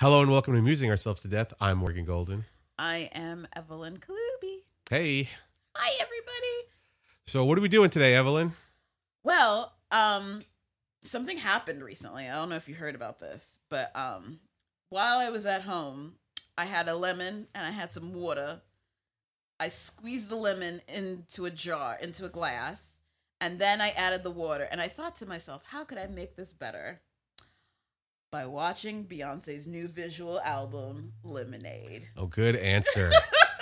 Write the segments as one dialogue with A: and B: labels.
A: Hello and welcome to Amusing Ourselves to Death. I'm Morgan Golden.
B: I am Evelyn Kalubi.
A: Hey.
B: Hi, everybody.
A: So, what are we doing today, Evelyn?
B: Well, um, something happened recently. I don't know if you heard about this, but um, while I was at home, I had a lemon and I had some water. I squeezed the lemon into a jar, into a glass, and then I added the water. And I thought to myself, how could I make this better? By watching Beyonce's new visual album, Lemonade.
A: Oh, good answer.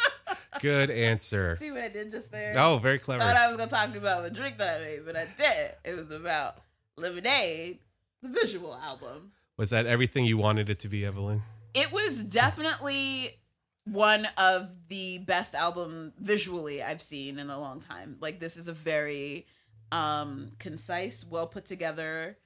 A: good answer.
B: See what I did just there?
A: Oh, very clever.
B: thought I was gonna talk about the drink that I made, but I did. It was about Lemonade, the visual album.
A: Was that everything you wanted it to be, Evelyn?
B: It was definitely one of the best album visually I've seen in a long time. Like this is a very um concise, well put together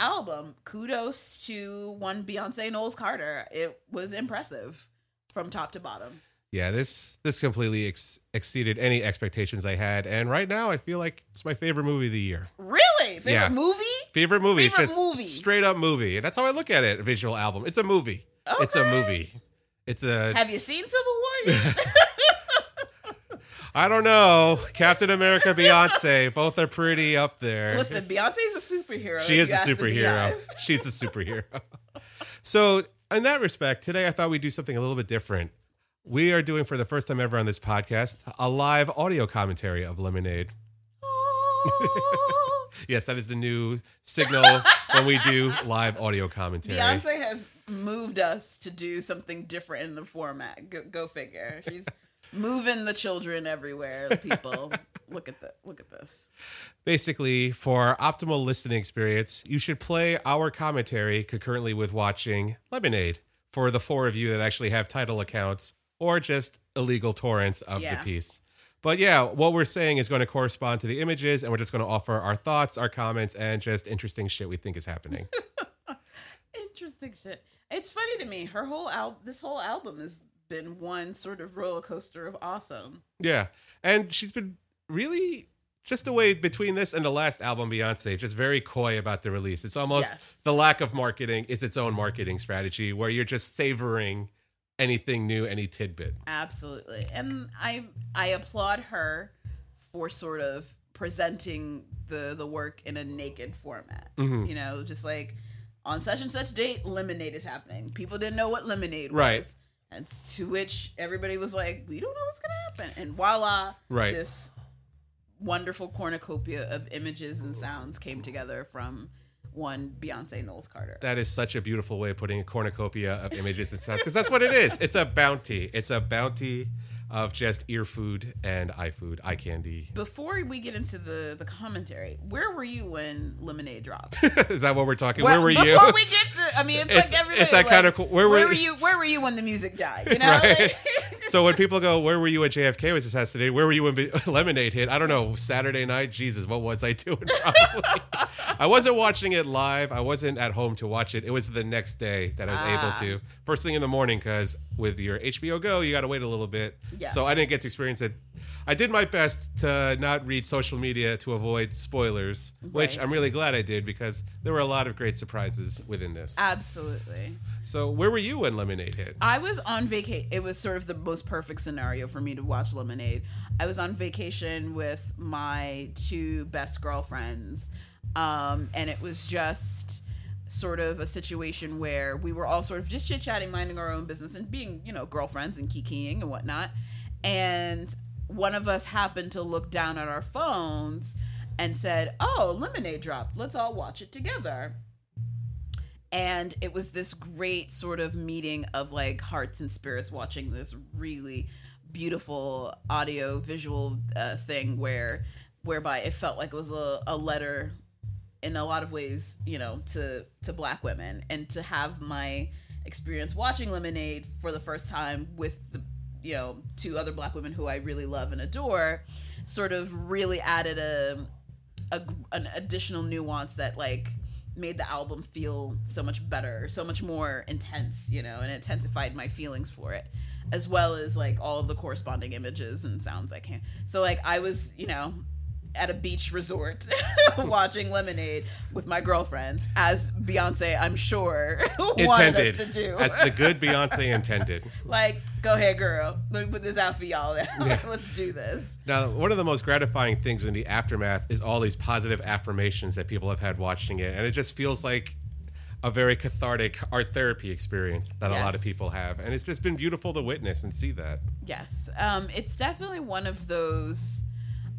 B: album. Kudos to one Beyonce Knowles Carter. It was impressive from top to bottom.
A: Yeah, this this completely ex- exceeded any expectations I had, and right now I feel like it's my favorite movie of the year.
B: Really? Favorite
A: Yeah.
B: movie?
A: Favorite movie,
B: Favorite movie.
A: straight up movie, and that's how I look at it. A visual album. It's a movie. It's a movie. It's a.
B: Have you seen Civil War?
A: I don't know. Captain America, Beyonce, both are pretty up there.
B: Listen, Beyonce's a superhero.
A: She is a superhero. She's a superhero. so, in that respect, today I thought we'd do something a little bit different. We are doing for the first time ever on this podcast a live audio commentary of Lemonade. Yes, that is the new signal when we do live audio commentary.
B: Beyonce has moved us to do something different in the format. Go, go figure. She's moving the children everywhere. People, look at the look at this.
A: Basically, for optimal listening experience, you should play our commentary concurrently with watching Lemonade for the four of you that actually have Tidal accounts or just illegal torrents of the piece. But yeah, what we're saying is going to correspond to the images, and we're just going to offer our thoughts, our comments, and just interesting shit we think is happening.
B: Interesting shit. It's funny to me. Her whole al- this whole album has been one sort of roller coaster of awesome.
A: yeah. And she's been really just the way between this and the last album, Beyonce, just very coy about the release. It's almost
B: Yes.
A: the lack of marketing is its own marketing strategy where you're just savoring anything new, any tidbit.
B: Absolutely. And I I applaud her for sort of presenting the the work in a naked format.
A: Mhm.
B: You know, just like on such and such date, lemonade is happening. People didn't know what lemonade was. And to which everybody was like, We don't know what's gonna happen. And voila,
A: Right.
B: this wonderful cornucopia of images and sounds came together from one Beyonce Knowles Carter.
A: That is such a beautiful way of putting a cornucopia of images and sounds because that's what it is. It's a bounty. It's a bounty of just ear food and eye food, eye candy.
B: Before we get into the the commentary, where were you when Lemonade dropped?
A: is that what we're talking?
B: Well,
A: Where were you?
B: Before we get the, I mean, it's,
A: It's-
B: like everybody.
A: it's that
B: like,
A: kind of cool- where
B: Where,
A: were-
B: were you? Where were you when the music died? You know,
A: Right.
B: Like-
A: so when people go, "Where were you when JFK was assassinated?" Where were you when B- Lemonade hit? I don't know. Saturday night. Jesus, what was I doing? Probably. I wasn't watching it live. I wasn't at home to watch it. It was the next day that I was
B: Ah.
A: able to. First thing in the morning, because with your HBO Go, you got to wait a little bit.
B: Yeah.
A: So I didn't get to experience it. I did my best to not read social media to avoid spoilers, which
B: Right.
A: I'm really glad I did because there were a lot of great surprises within this.
B: Absolutely.
A: So where were you when Lemonade hit?
B: I was on vacation. It was sort of the most perfect scenario for me to watch Lemonade. I was on vacation with my two best girlfriends, um, and it was just sort of a situation where we were all sort of just chit chatting, minding our own business, and being, you know, girlfriends and kikiing and whatnot. And one of us happened to look down at our phones and said, "Oh, Lemonade dropped. Let's all watch it together." and it was this great sort of meeting of like hearts and spirits watching this really beautiful audio visual uh, thing where whereby it felt like it was a, a letter in a lot of ways you know to to black women and to have my experience watching lemonade for the first time with the you know two other black women who i really love and adore sort of really added a, a an additional nuance that like made the album feel so much better, so much more intense, you know, and intensified my feelings for it, as well as like all of the corresponding images and sounds I can. So like I was, you know, at a beach resort watching Lemonade with my girlfriends, as Beyonce, I'm sure, wanted us to do.
A: as the good Beyonce intended.
B: like, go ahead, girl. Let me put this out for y'all. Let's do this.
A: Now, one of the most gratifying things in the aftermath is all these positive affirmations that people have had watching it, and it just feels like a very cathartic art therapy experience that a lot of people have, and it's just been beautiful to witness and see that.
B: Yes. Um, it's definitely one of those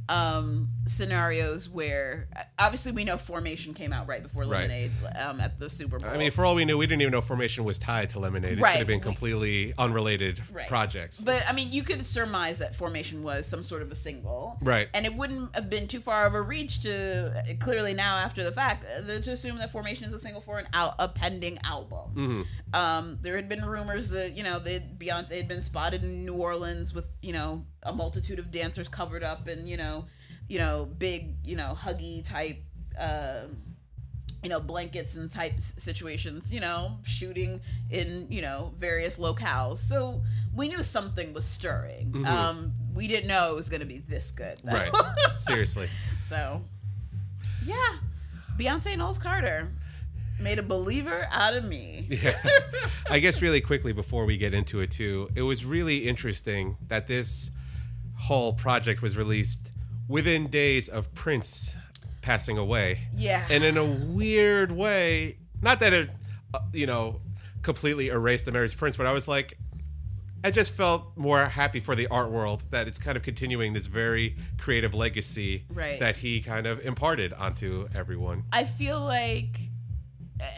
B: um, scenarios where obviously we know Formation came out right before
A: Right.
B: Lemonade um, at the Super Bowl.
A: I mean, for all we knew, we didn't even know Formation was tied to Lemonade. It could have been completely unrelated
B: Right.
A: projects.
B: But I mean, you could surmise that Formation was some sort of a single,
A: Right.
B: And it wouldn't have been too far of a reach to clearly now after the fact uh, to assume that Formation is a single for an out a pending album.
A: Mm-hmm.
B: Um, there had been rumors that you know that Beyonce had been spotted in New Orleans with you know a multitude of dancers covered up and you know you know big you know huggy type. Uh, you know blankets and type situations you know shooting in you know various locales so we knew something was stirring um we didn't know it was going to be this good though.
A: Mm-hmm. right. Seriously.
B: so yeah beyonce knowles carter made a believer out of me
A: Yeah. I guess really quickly before we get into it too, it was really interesting that this whole project was released within days of Prince passing away.
B: Yeah.
A: And in a weird way, not that it uh, you know completely erased the Mary's Prince, but I was like I just felt more happy for the art world that it's kind of continuing this very creative legacy
B: Right.
A: that he kind of imparted onto everyone.
B: I feel like,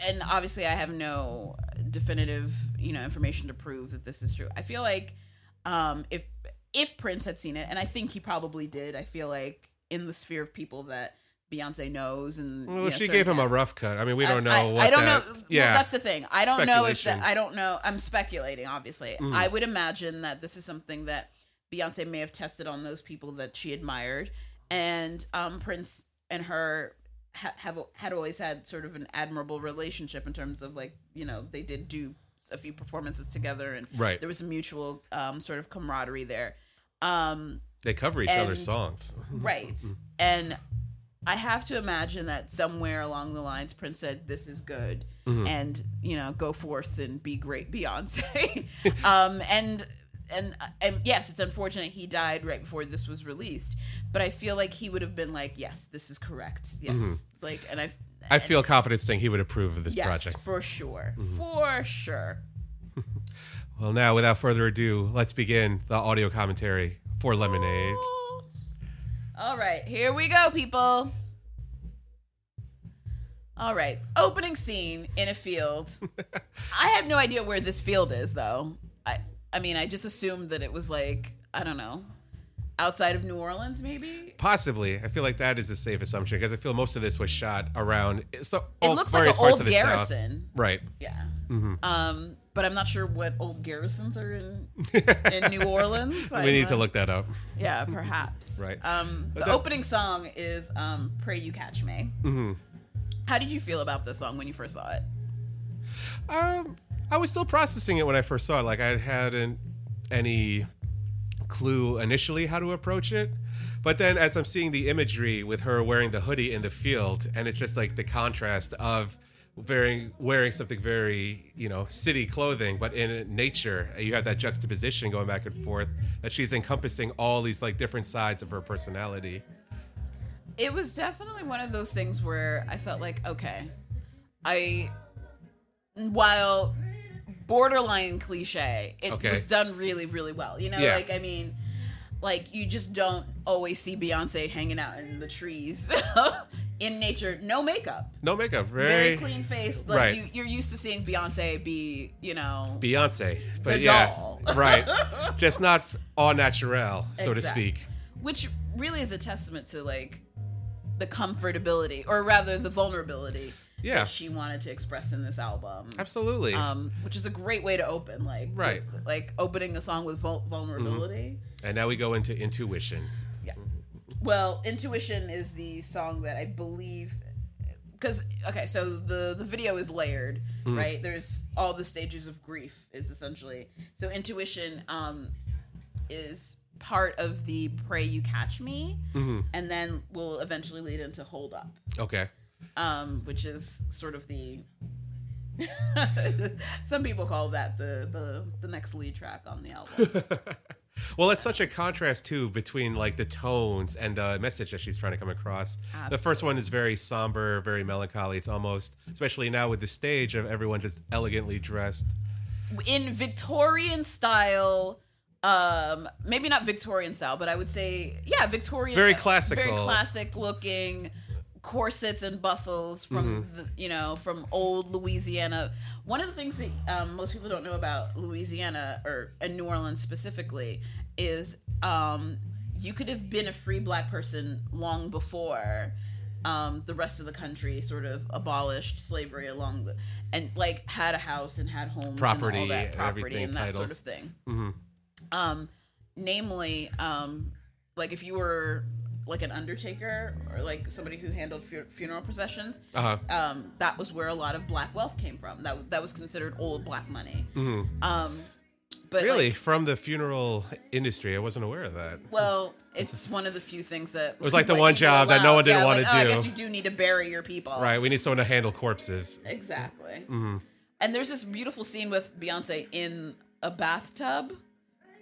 B: and obviously I have no definitive, you know, information to prove that this is true. I feel like um, if if Prince had seen it, and I think he probably did, I feel like in the sphere of people that Beyonce knows, and
A: Well,
B: you know,
A: she gave him a rough cut. I mean, we don't know
B: I,
A: what
B: I don't
A: that,
B: know.
A: Yeah.
B: Well, that's the thing. I don't know if that. I don't know. I'm speculating. Obviously,
A: Mm.
B: I would imagine that this is something that Beyonce may have tested on those people that she admired, and um, Prince and her ha- have had always had sort of an admirable relationship in terms of like you know they did do a few performances together, and
A: Right.
B: there was a mutual um, sort of camaraderie there. Um,
A: They cover each other's songs.
B: Right. And I have to imagine that somewhere along the lines, Prince said, "This is good," and you know, go forth and be great, Beyonce. um, and and uh, and yes, it's unfortunate he died right before this was released, but I feel like he would have been like, "Yes, this is correct." Yes, mm-hmm. like, and I.
A: I feel confident saying he would approve of this project.
B: Yes,
A: project.
B: for sure, mm-hmm. for sure.
A: Well, now, without further ado, let's begin the audio commentary for Lemonade.
B: All right, here we go, people. All right, opening scene in a field. I have no idea where this field is, though. I, I mean, I just assumed that it was like I don't know, outside of New Orleans, maybe.
A: Possibly. I feel like that is a safe assumption because I feel most of this was shot around so,
B: It looks like an old
A: of the South.
B: garrison.
A: Right.
B: Yeah.
A: Mm-hmm.
B: Um, but I'm not sure what old garrisons are in in New Orleans.
A: we need to look that up.
B: Yeah, perhaps.
A: Right.
B: Um, the
A: that-
B: opening song is um, "Pray You Catch Me."
A: hmm
B: How did you feel about this song when you first saw it?
A: Um, I was still processing it when I first saw it. Like I hadn't any clue initially how to approach it. But then as I'm seeing the imagery with her wearing the hoodie in the field, and it's just like the contrast of wearing wearing something very you know city clothing, but in nature, you have that juxtaposition going back and forth that she's encompassing all these like different sides of her personality.
B: It was definitely one of those things where I felt like, okay, I, while borderline cliche, it
A: Okay.
B: was done really, really well. You know,
A: Yeah.
B: like I mean, like you just don't always see Beyonce hanging out in the trees in nature, no makeup.
A: No makeup,
B: Very,
A: very,
B: clean face. Like
A: Right.
B: you, you're used to seeing Beyonce be, you know,
A: Beyonce, but yeah, right, just not all natural, so to speak.
B: which really is a testament to like the comfortability, or rather the vulnerability
A: Yeah.
B: that she wanted to express in this album.
A: Absolutely.
B: Um, which is a great way to open, like
A: Right.
B: with- like opening a song with vul- vulnerability.
A: and now we go into intuition.
B: Yeah. Well, Intuition is the song that I believe because okay, so the the video is layered,
A: Mm.
B: right? There's all the stages of grief is essentially. So Intuition um is part of the "Pray You Catch Me,"
A: Mm-hmm.
B: and then will eventually lead into "Hold Up,"
A: Okay.
B: Um, which is sort of the. Some people call that the, the the next lead track on the album.
A: Well, it's such a contrast too between like the tones and the message that she's trying to come across. The first one is very somber, very melancholy. It's almost, especially now with the stage of everyone just elegantly dressed.
B: in Victorian style. Um, maybe not Victorian style, but I would say, yeah, Victorian.
A: Very
B: very classic looking corsets and bustles from
A: Mm-hmm.
B: the, you know from old Louisiana. One of the things that um, most people don't know about Louisiana or and New Orleans specifically is um, you could have been a free black person long before um, the rest of the country sort of abolished slavery along the and like had a house and had homes
A: Property
B: and all that property and that sort of thing.
A: Mhm.
B: Um, namely, um, like if you were like an undertaker or like somebody who handled fu- funeral processions,
A: Uh huh.
B: um, that was where a lot of black wealth came from. That that was considered old black money.
A: hmm
B: Um, but
A: Really,
B: like,
A: from the funeral industry, I wasn't aware of that.
B: well, it's one of the few things that it
A: was like the one job that no one didn't
B: Yeah,
A: wanna
B: like, oh, I
A: do.
B: guess you do need to bury your people,
A: Right, we need someone to handle corpses.
B: Exactly.
A: hmm
B: And there's this beautiful scene with Beyonce in a bathtub,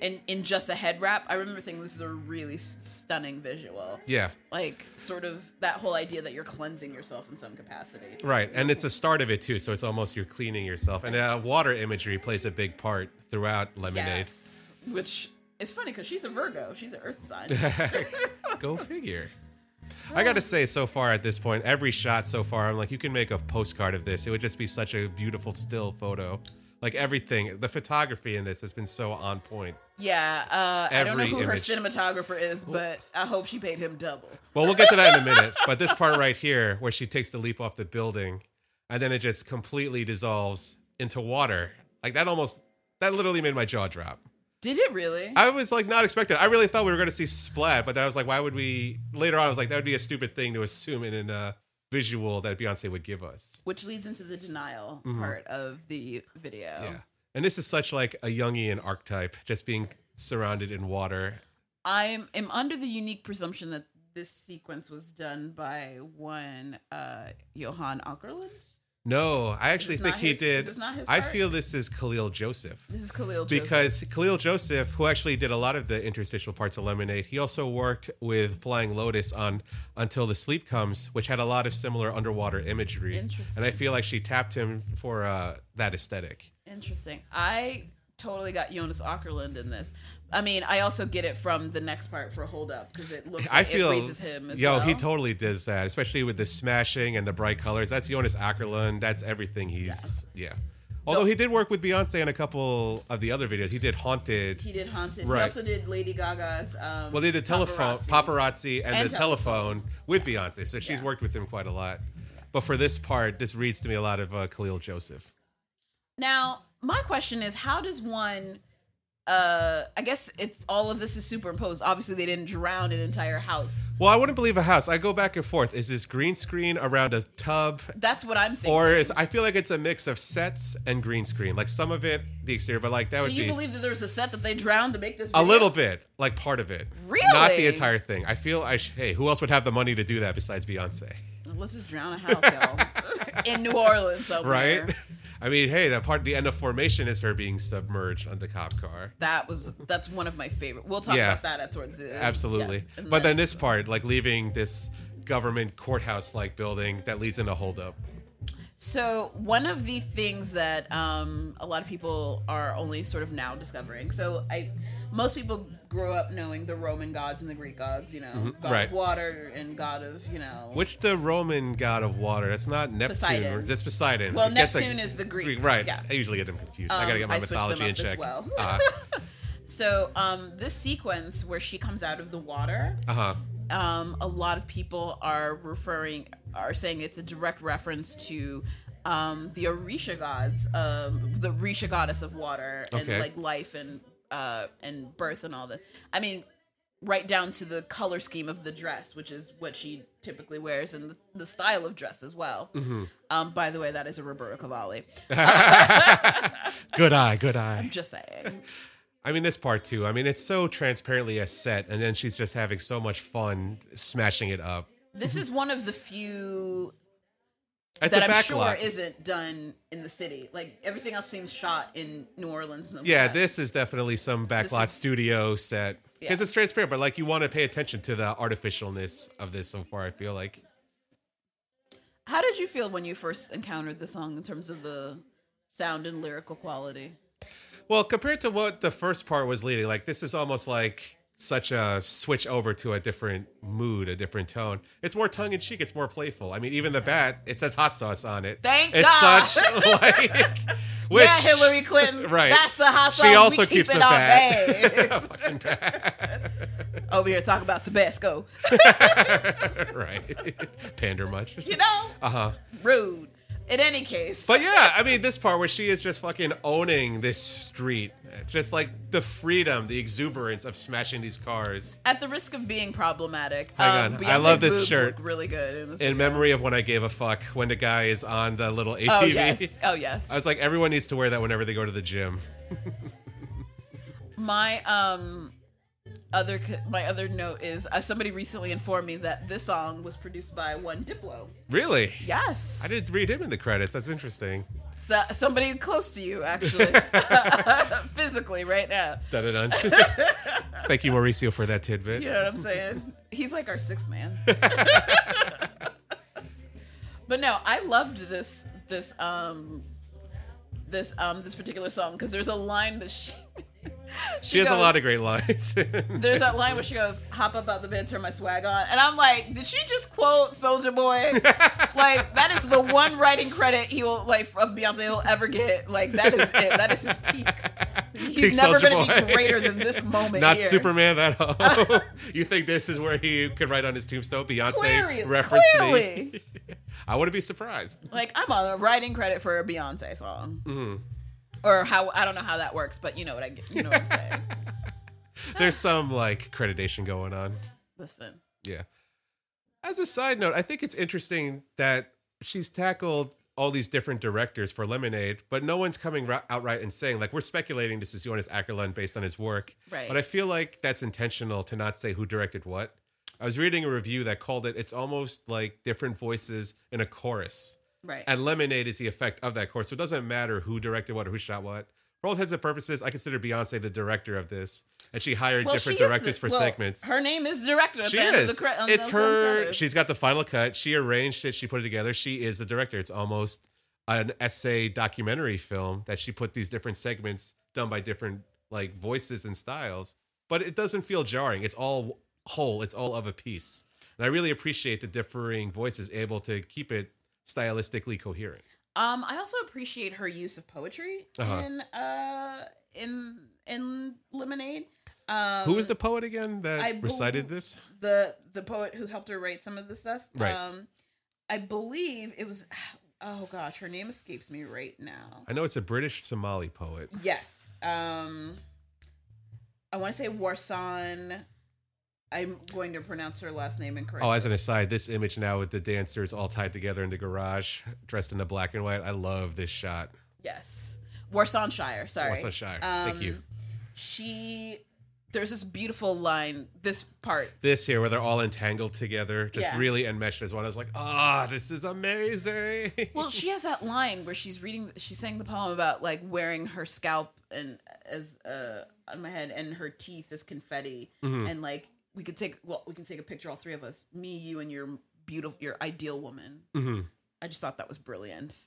B: in in just a head wrap. I remember thinking this is a really s- stunning visual.
A: Yeah,
B: like sort of that whole idea that you're cleansing yourself in some capacity.
A: right, and it's the start of it too. So it's almost you're cleaning yourself, and uh, water imagery plays a big part throughout Lemonade.
B: Yes, which is funny because she's a Virgo. She's an Earth sign.
A: Go figure. I gotta say, so far at this point, every shot so far, I'm like, you can make a postcard of this. It would just be such a beautiful still photo. Like everything, the photography in this has been so on point.
B: Yeah, uh, I don't know who her cinematographer is, but I hope she paid him double.
A: Well, we'll get to that in a minute. But this part right here, where she takes the leap off the building, and then it just completely dissolves into water, like that almost, that literally made my jaw drop.
B: Did it really?
A: I was like not expecting. I really thought we were going to see splat, but then I was like, why would we? Later on, I was like, that would be a stupid thing to assume in a visual that Beyonce would give us.
B: Which leads into the denial
A: Mhm.
B: part of the video.
A: Yeah, and this is such like a Jungian archetype, just being surrounded in water.
B: I am under the unique presumption that this sequence was done by one uh, Johan Ackerlund.
A: No, I actually think he
B: his-
A: did.
B: is not his
A: I feel this is Kahlil Joseph.
B: This is Kahlil Joseph.
A: because Kahlil Joseph, who actually did a lot of the interstitial parts of Lemonade, he also worked with Flying Lotus on Until the Sleep Comes, which had a lot of similar underwater imagery.
B: Interesting.
A: And I feel like she tapped him for uh, that aesthetic.
B: Interesting. I totally got Jonas Ackerlund in this. I mean, I also get it from the next part for Hold Up because it looks like
A: I feel,
B: it reads him as
A: yo,
B: well.
A: he totally does that, especially with the smashing and the bright colors. That's Jonas Ackerlund. That's everything he's, yeah. Although he did work with Beyonce in a couple of the other videos. He did Haunted.
B: He did Haunted.
A: Right.
B: He also did Lady Gaga's. Um,
A: well, they did telephone, paparazzi, and,
B: And
A: the telephone with Beyonce. So she's
B: Yeah.
A: worked with him quite a lot. But for this part, this reads to me a lot of uh, Kahlil Joseph.
B: Now, my question is, how does one? Uh, I guess it's all of this is superimposed. Obviously, they didn't drown an entire house.
A: Well, I wouldn't believe a house. I go back and forth. Is this green screen around a tub?
B: That's what I'm thinking.
A: Or is I feel like it's a mix of sets and green screen. Like some of it, the exterior, but like that
B: so
A: would
B: you
A: be
B: believe that there's a set that they drowned to make this?
A: a little bit, like part of it.
B: Really?
A: Not the entire thing. I feel I sh- hey, who else would have the money to do that besides Beyonce?
B: Let's just drown a house, y'all, in New Orleans somewhere.
A: Right? I mean, hey, that part the end of formation is her being submerged the cop car.
B: That was that's one of my favorite. We'll talk
A: Yeah.
B: about that at towards the end.
A: Absolutely.
B: yes,
A: but then this part, like leaving this government courthouse like building that leads into holdup.
B: So one of the things that um, a lot of people are only sort of now discovering. So I, most people grew up knowing the Roman gods and the Greek gods. You know, god
A: Mm-hmm. right.
B: of water and god of you know.
A: Which the Roman god of water? That's not Neptune.
B: Poseidon.
A: That's Poseidon.
B: Well,
A: get the-
B: Neptune is the Greek,
A: Right.
B: yeah.
A: I usually get them confused. I gotta
B: Um,
A: get my
B: I
A: mythology in check.
B: well.
A: Uh
B: So um, this sequence where she comes out of the water,
A: huh.
B: um, a lot of people are referring are saying it's a direct reference to um, the Orisha gods, um, the Orisha goddess of water and
A: Okay.
B: like life and uh, and birth and all that. I mean, right down to the color scheme of the dress, which is what she typically wears, and the, the style of dress as well.
A: Mm-hmm.
B: Um, by the way, that is a Roberto Cavalli.
A: Good eye. Good eye.
B: I'm just saying.
A: I mean, this part too. I mean, it's so transparently a set, and then she's just having so much fun smashing it up.
B: This is one of the few
A: At
B: that I'm sure
A: lot.
B: isn't done in the city. Like everything else seems shot in New Orleans. and
A: yeah, this is definitely some backlot
B: is-
A: studio set because
B: Yeah.
A: it's transparent, but like you want to pay attention to the artificialness of this so far. I feel like
B: How did you feel when you first encountered the song in terms of the sound and lyrical quality?
A: Well, compared to what the first part was leading, like this is almost like such a switch over to a different mood, a different tone. It's more tongue in cheek. It's more playful. I mean, even the bat, it says hot sauce on it.
B: Thank
A: it's
B: God.
A: such like, which
B: yeah, Hillary Clinton.
A: right.
B: That's the hot sauce.
A: She
B: also keep
A: keeps
B: it
A: a
B: on
A: bat. Fucking bat.
B: Over here talk about Tabasco.
A: right. Pander much.
B: You know,
A: Uh huh.
B: rude. In any case,
A: But yeah, I mean, this part where she is just fucking owning this street, just like the freedom, the exuberance of smashing these cars.
B: at the risk of being problematic,
A: Hang
B: um,
A: on, I love this shirt.
B: Look really good in this.
A: In memory of when I gave a fuck when the guy is on the little ATV.
B: Oh yes. Oh yes.
A: I was like, everyone needs to wear that whenever they go to the gym.
B: my um other my other note is uh, somebody recently informed me that this song was produced by one Diplo.
A: Really?
B: Yes.
A: I didn't read him in the credits. That's interesting.
B: So, somebody close to you actually, physically right now.
A: Dun-dun-dun. Thank you, Mauricio, for that tidbit.
B: You know what I'm saying? He's like our sixth man. but no, I loved this this um this um this particular song because there's a line that she
A: She has a lot of great lines.
B: There's that line where she goes, "Hop up out the bed, turn my swag on," and I'm like, "Did she just quote Soulja Boy?" like that is the one writing credit he will like of Beyonce he'll ever get. Like that is it. That is his peak. He's
A: Peak
B: never going to be greater than this moment.
A: Not
B: here.
A: Superman that hoe. you think this is where he could write on his tombstone? Beyonce
B: Clearly-
A: referenced
B: clearly.
A: me. I wouldn't be surprised.
B: Like I'm on a writing credit for a Beyonce song,
A: Mm-hmm.
B: Or how I don't know how that works, but you know what I. You know what I'm saying.
A: There's some like accreditation going on.
B: Listen,
A: Yeah. As a side note, I think it's interesting that she's tackled all these different directors for Lemonade, but no one's coming ra- outright and saying like we're speculating this is Jonas Ackerlund based on his work.
B: Right.
A: But I feel like that's intentional to not say who directed what. I was reading a review that called it it's almost like different voices in a chorus.
B: Right?
A: And Lemonade is the effect of that course. So it doesn't matter who directed what or who shot what. For all intents and purposes, I consider Beyonce the director of this. And she hired
B: Well,
A: different
B: she
A: directors
B: the-
A: for
B: well,
A: segments.
B: Her name is director.
A: She is.
B: The
A: it's her.
B: credits.
A: She's got the final cut. She arranged it. She put it together. She is the director. It's almost an essay documentary film that she put these different segments done by different like voices and styles. But it doesn't feel jarring. It's all whole. It's all of a piece. And I really appreciate the differing voices able to keep it stylistically coherent.
B: Um, I also appreciate her use of poetry
A: Uh-huh.
B: in uh in in Lemonade. Um,
A: Who was the poet again that
B: I
A: recited this?
B: the the poet who helped her write some of the stuff?
A: Right.
B: Um, I believe it was. Oh gosh, her name escapes me right now.
A: I know it's a British Somali poet.
B: Yes. Um, I want to say Warsan. I'm going to pronounce her last name incorrectly.
A: Oh, as an aside, this image now with the dancers all tied together in the garage, dressed in the black and white. I love this shot.
B: yes, Warsan Shire. Sorry,
A: Worcestershire. Thank you.
B: Um, She. There's this beautiful line. This part.
A: This here, where they're all entangled together, just
B: Yeah.
A: really enmeshed as one. I was like, ah, this is amazing.
B: Well, she has that line where she's reading. She's saying the poem about like wearing her scalp and as uh on my head and her teeth as confetti,
A: Mhm.
B: and like we could take. Well, we can take a picture, all three of us, me, you, and your beautiful, your ideal woman.
A: Mhm.
B: I just thought that was brilliant.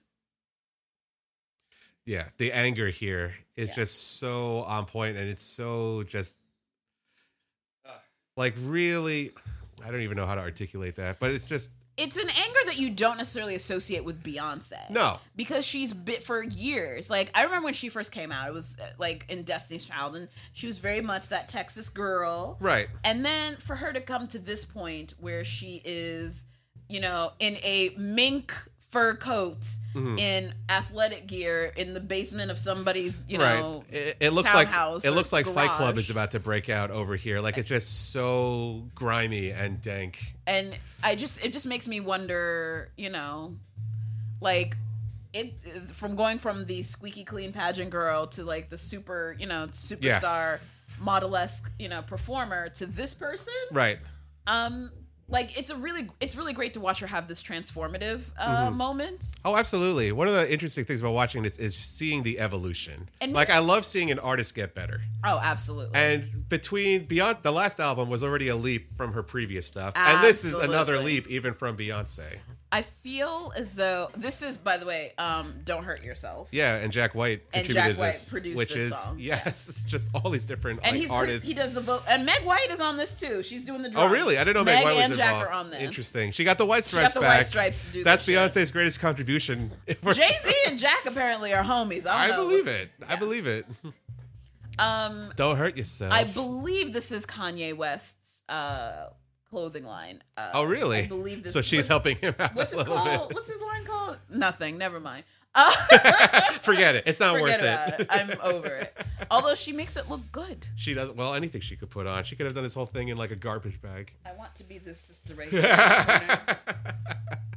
A: Yeah, the anger here is
B: Yeah.
A: just so on point, and it's so just like really. I don't even know how to articulate that, but it's just
B: It's an anger that you don't necessarily associate with Beyonce.
A: no.
B: because she's bit for years. Like I remember when she first came out, it was uh, like in Destiny's Child, and she was very much that Texas girl.
A: Right.
B: And then for her to come to this point where she is, you know, in a mink fur coat,
A: Mhm.
B: in athletic gear, in the basement of somebody's, you
A: right.
B: know,
A: it, it looks like it looks like Fight Club is about to break out over here. Like it's just so grimy and dank.
B: and I just it just makes me wonder, you know, like it from going from the squeaky clean pageant girl to like the super, you know, superstar model-esque, you know, performer to this person.
A: Right.
B: Um like it's a really it's really great to watch her have this transformative uh,
A: Mm-hmm.
B: moment.
A: Oh, absolutely. One of the interesting things about watching this is seeing the evolution.
B: And-
A: like I love seeing an artist get better.
B: Oh, absolutely.
A: And between Beyond the last album was already a leap from her previous stuff. And this is another leap even from Beyonce.
B: I feel as though this is, by the way, um, "Don't Hurt Yourself."
A: Yeah, and Jack White
B: And
A: contributed
B: Jack White
A: this,
B: produced
A: which
B: this
A: is
B: song.
A: yes, it's just all these different
B: and
A: like,
B: he's
A: artists.
B: he does the vote, and Meg White is on this too. She's doing the
A: Oh really? I didn't know Meg, White was
B: and Jack
A: involved.
B: are on this.
A: Interesting. She got the white stripes.
B: She got the
A: back.
B: white stripes to do
A: That's
B: this shit.
A: Beyonce's greatest contribution.
B: Jay Z and Jack apparently are homies. I,
A: I believe it. I believe it.
B: Um,
A: Don't hurt yourself.
B: I believe this is Kanye West's uh clothing line. Uh,
A: oh really?
B: I believe this.
A: So she's
B: what-
A: helping him out
B: What's
A: a
B: his
A: little
B: call?
A: bit.
B: What's his line called? Nothing. Never mind. Uh,
A: Forget it. It's not worth it.
B: it. I'm over it. Although she makes it look good.
A: she does well. Anything she could put on. She could have done this whole thing in like a garbage bag.
B: I want to be this sister right here in the corner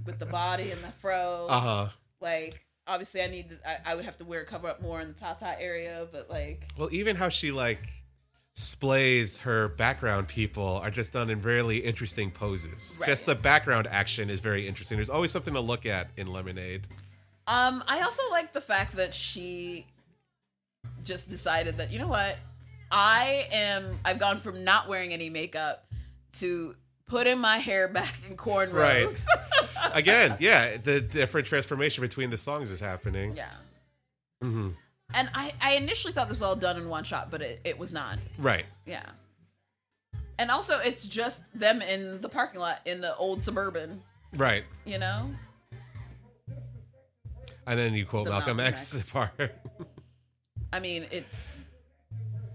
B: with the body and the fro.
A: Uh huh.
B: Like, obviously, I need. To, I, I would have to wear a cover up more in the tata area, but like,
A: Well, even how she like splays her background people are just done in really interesting poses.
B: Right.
A: Just the background action is very interesting. There's always something to look at in Lemonade.
B: um, I also like the fact that she just decided that you know what, I am. I've gone from not wearing any makeup to putting my hair back in cornrows. Right.
A: Again, yeah, the different transformation between the songs is happening.
B: yeah.
A: hmm
B: And I, I initially thought this was all done in one shot, but it, it was not.
A: Right.
B: Yeah. And also, it's just them in the parking lot in the old suburban,
A: Right.
B: you know?
A: And then you quote
B: The
A: Malcolm
B: Malcolm
A: X
B: X.
A: part.
B: I mean, it's.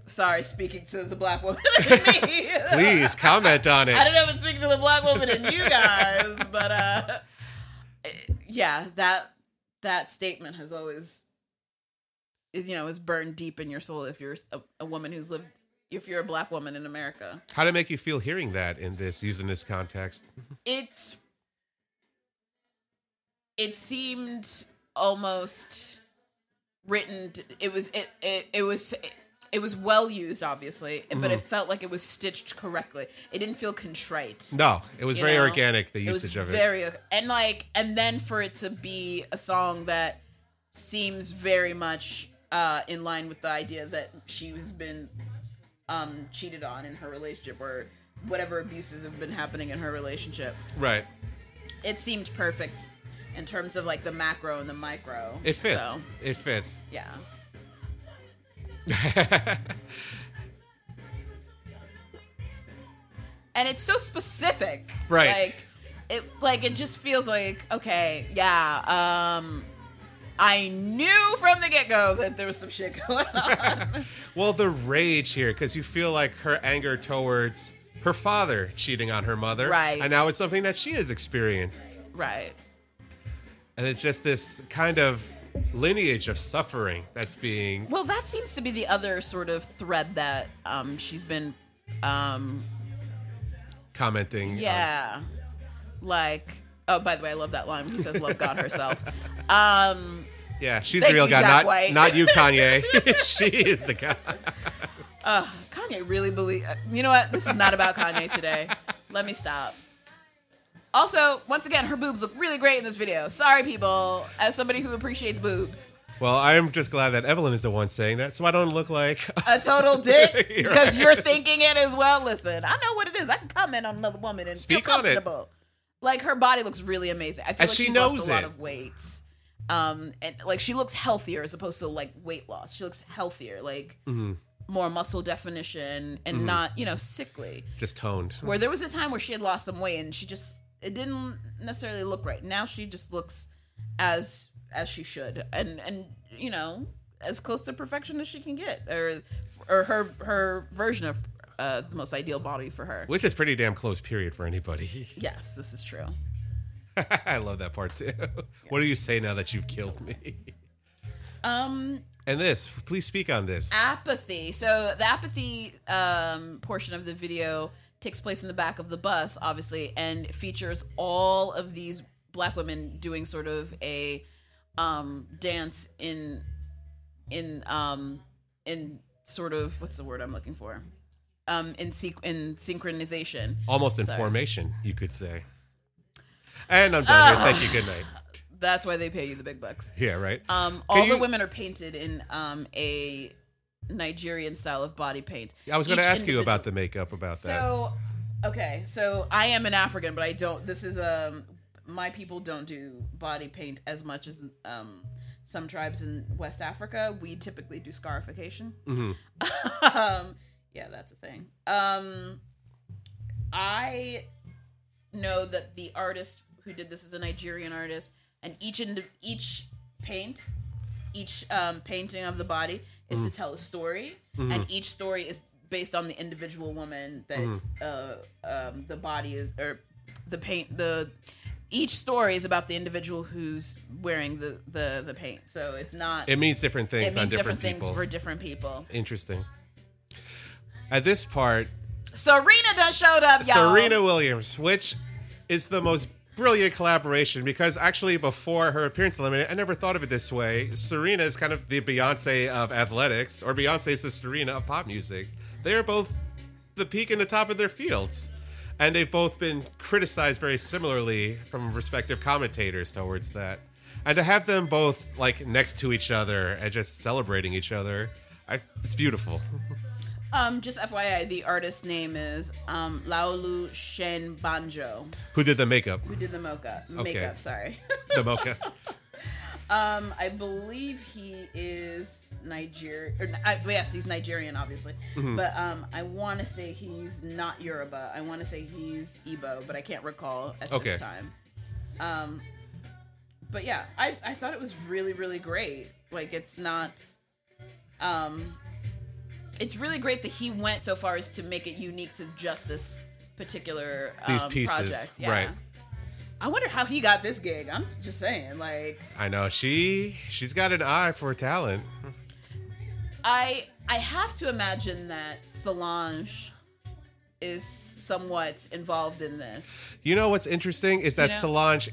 B: Sorry, speaking to the black woman in me.
A: Please comment on it.
B: I don't know if it's speaking to the black woman in you guys, but uh, yeah, that that statement has always, is you know, is burned deep in your soul if you're a, a woman who's lived, if you're a black woman in America.
A: How did it make you feel hearing that in this, using this context?
B: it's it seemed almost written it was it it, it was it, was well used obviously but it mm-hmm. felt like it was stitched correctly it didn't feel contrite
A: No, it was very
B: know,
A: organic, the
B: it
A: usage of it.
B: very and like and then for it to be a song that seems very much uh in line with the idea that she has been um cheated on in her relationship or whatever abuses have been happening in her relationship
A: Right.
B: it seemed perfect in terms of like the macro and the micro.
A: It fits.
B: So,
A: It fits.
B: yeah. And it's so specific.
A: Right.
B: Like it like it just feels like, okay, yeah, um I knew from the get-go that there was some shit going on.
A: well, the rage here, because you feel like her anger towards her father cheating on her mother.
B: Right.
A: And now it's something that she has experienced.
B: right.
A: And it's just this kind of lineage of suffering that's being.
B: Well, that seems to be the other sort of thread that um she's been um
A: commenting. on-
B: Yeah. Like, oh, by the way, I love that line he says, "Love God herself." Um,
A: yeah, she's the real
B: you,
A: guy,
B: Jack
A: not
B: White.
A: not you, Kanye. she is the guy.
B: uh, Kanye really believe. uh, You know what? This is not about Kanye today. Let me stop. Also, once again, her boobs look really great in this video. Sorry, people. As somebody who appreciates boobs,
A: Well, I'm just glad that Evelyn is the one saying that, so I don't look like.
B: a total dick
A: You're
B: because
A: right.
B: you're thinking it as well. Listen, I know what it is. I can comment on another woman and
A: Speak
B: feel comfortable. Like her body looks really amazing. I feel
A: And
B: like
A: she
B: she's
A: knows
B: lost a lot of weight. Um, and like she looks healthier as opposed to like weight loss. She looks healthier, like
A: Mm-hmm.
B: more muscle definition and not you know sickly.
A: just toned.
B: Where there was a time where she had lost some weight and she just it didn't necessarily look right. Now she just looks as as she should, and and you know as close to perfection as she can get, or or her her version of uh, the most ideal body for her.
A: Which is pretty damn close, period, for anybody.
B: Yes, this is true.
A: I love that part too. What do you say now that you've killed me?
B: Um,
A: And this, please speak on this.
B: apathy. So the apathy um, portion of the video takes place in the back of the bus, obviously, and features all of these black women doing sort of a um dance in in um in sort of what's the word I'm looking for? Um in sequ- in synchronization.
A: Almost in
B: Sorry.
A: formation, you could say. And I'm done here. Thank you. Good night.
B: That's why they pay you the big bucks.
A: Yeah, right.
B: Um, all the women are painted in um, a Nigerian style of body paint.
A: I was going to
B: Each
A: ask you
B: individual-
A: about the makeup about that.
B: So, okay, so I am an African, but I don't. This is um, my people don't do body paint as much as um, some tribes in West Africa. We typically do scarification.
A: Mhm.
B: um, yeah, that's a thing. Um, I know that the artist who did this is a Nigerian artist, and each ind- each paint, each um, painting of the body is
A: Mm-hmm.
B: to tell a story, and each story is based on the individual woman that
A: Mm-hmm.
B: uh, um, the body is or the paint the. Each story is about the individual who's wearing the the, the paint, so it's not.
A: It means different
B: it
A: things
B: means
A: on different,
B: different things for different people.
A: Interesting. At this part,
B: Serena done showed up, y'all.
A: Serena Williams, which is the most brilliant collaboration because actually before her appearance in Lemonade, I never thought of it this way. Serena is kind of the Beyonce of athletics, or Beyonce is the Serena of pop music. They are both the peak and the top of their fields. And they've both been criticized very similarly from respective commentators towards that. And to have them both like next to each other and just celebrating each other, I, it's beautiful.
B: Um, just FYI, the artist's name is um Laolu Senbanjo,
A: Who did the makeup?
B: who did the mocha
A: Okay.
B: makeup. Sorry.
A: The mocha.
B: um, I believe he is Nigerian. Yes, he's Nigerian, obviously.
A: Mm-hmm.
B: But um, I want to say he's not Yoruba. I want to say he's Igbo, but I can't recall at
A: Okay.
B: this time. Um, but yeah, I I thought it was really really great. Like it's not, um, it's really great that he went so far as to make it unique to just this particular um,
A: These pieces,
B: project. Yeah.
A: right.
B: I wonder how he got this gig. I'm just saying, like.
A: I know she she's got an eye for talent.
B: I I have to imagine that Solange is somewhat involved in this.
A: You know what's interesting is that
B: You know?
A: Solange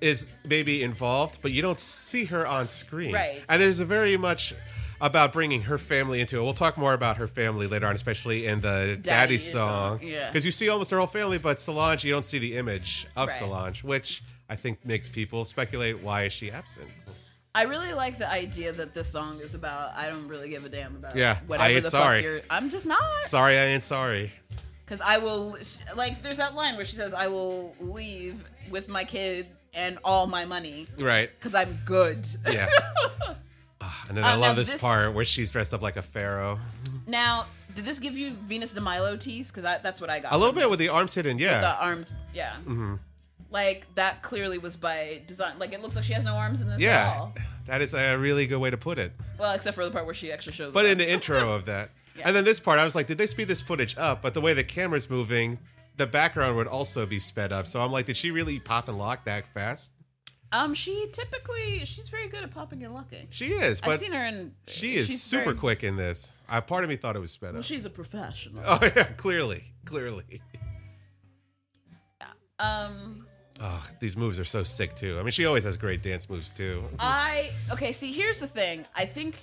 A: is maybe involved, but you don't see her on screen.
B: Right.
A: And it is a very much about bringing her family into it. We'll talk more about her family later on, especially in the Daddy,
B: Daddy
A: song.
B: Uh, song, yeah.
A: Because you see almost her whole family, but Solange, you don't see the image of
B: Right.
A: Solange, which I think makes people speculate why is she absent.
B: I really like the idea that this song is about. I don't really give a damn about.
A: Yeah,
B: whatever
A: I ain't
B: the
A: sorry.
B: fuck you're. I'm just not.
A: Sorry, I ain't sorry.
B: Because I will. Like, there's that line where she says, "I will leave with my kid and all my money
A: Right.
B: because I'm good."
A: Yeah. Ah, and then I
B: Uh,
A: love this,
B: this-
A: part where she's dressed up like a pharaoh.
B: now, did this give you Venus de Milo tease? Because that's what I got.
A: A little
B: from
A: bit with the arms hidden, yeah.
B: the arms. Yeah.
A: Mhm.
B: Like that clearly was by design. Like it looks like she has no arms in this at
A: Yeah,
B: all.
A: that is a really good way to put it.
B: Well, except for the part where she actually shows.
A: But
B: her
A: in the
B: arms.
A: intro of that,
B: Yeah.
A: and then this part, I was like, did they speed this footage up? But the way the camera's moving, the background would also be sped up. So I'm like, did she really pop and lock that fast?
B: Um, she typically she's very good at popping and locking.
A: She is, but
B: I've seen her in.
A: she is
B: she's
A: super
B: very-
A: quick in this. I part of me thought it was sped
B: Well,
A: up.
B: she's a professional.
A: oh yeah, clearly, clearly.
B: Um,
A: Oh, these moves are so sick too. I mean, she always has great dance moves too.
B: I okay. See, here's the thing. I think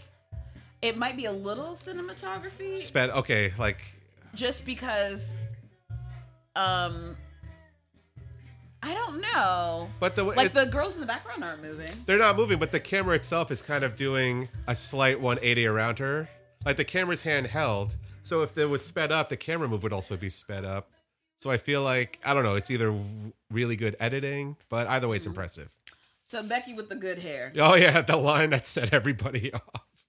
B: it might be a little cinematography,
A: Sped, okay, like
B: just because. Um, I don't know.
A: But the
B: Like the girls in the background aren't moving.
A: they're not moving, but the camera itself is kind of doing a slight 180 around her. Like the camera's handheld, so if it was sped up, the camera move would also be sped up. So I feel like I don't know. It's either really good editing, but either way, it's mm-hmm. impressive.
B: So Becky with the good hair.
A: Oh yeah, the line that set everybody off.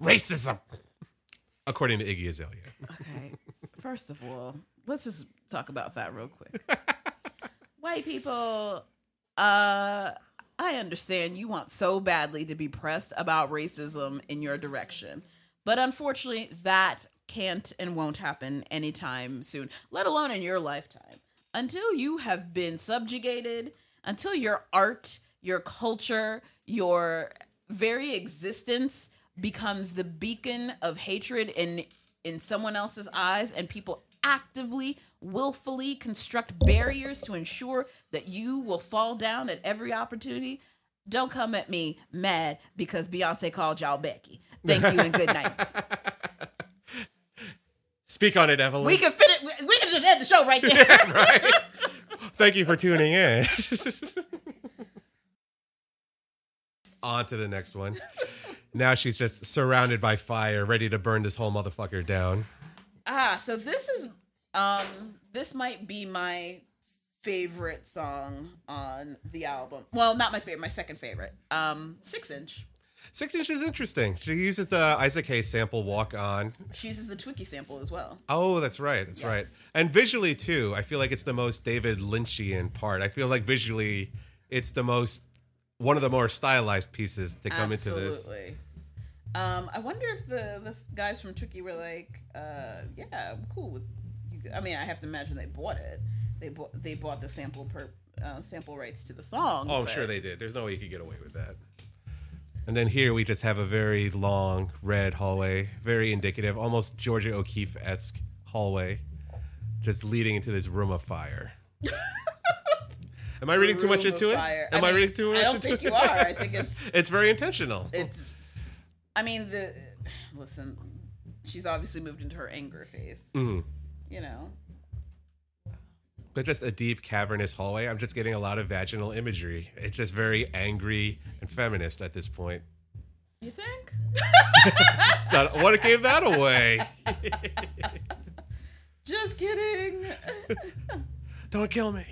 A: Racism, according to Iggy Azalea.
B: Okay. First of all, let's just talk about that real quick. White people, uh I understand you want so badly to be pressed about racism in your direction. But unfortunately, that can't and won't happen anytime soon, let alone in your lifetime. Until you have been subjugated, until your art, your culture, your very existence becomes the beacon of hatred in in someone else's eyes and people actively willfully construct barriers to ensure that you will fall down at every opportunity Don't come at me mad because Beyonce called y'all Becky. Thank you and good night.
A: Speak on it, Evelyn.
B: we can fit it. We, can just end the show right there.
A: right? Thank you for tuning in. on to the next one. Now she's just surrounded by fire, ready to burn this whole motherfucker down.
B: ah, so this is um this might be my favorite song on the album. Well, not my favorite, my second favorite. Um, Six Inch.
A: Six Inch is interesting. She uses the Isaac Hayes sample "Walk On."
B: She uses the Twinkie sample as well.
A: Oh, that's right. That's
B: Yes.
A: right. And visually too, I feel like it's the most David Lynchian part. I feel like visually, it's the most one of the more stylized pieces to come into this.
B: Absolutely. Um, I wonder if the the guys from Twinkie were like, uh, "Yeah, I'm cool with you." I mean, I have to imagine they bought it. They bought they bought the sample per uh, sample rights to the song.
A: Oh,
B: but-
A: sure they did. There's no way you could get away with that. And then here we just have a very long red hallway, very indicative, almost Georgia O'Keeffe esque hallway, just leading into this room of fire. Am I reading too much into it?
B: Fire.
A: Am I,
B: mean,
A: reading too much
B: I don't think
A: it?
B: you are. I think it's
A: it's very intentional.
B: it's. I mean, the listen. She's obviously moved into her anger phase.
A: Mhm.
B: You know.
A: But just a deep cavernous hallway. I'm just getting a lot of vaginal imagery. It's just very angry and feminist at this point.
B: You think?
A: What gave that away?
B: Just kidding.
A: Don't kill me.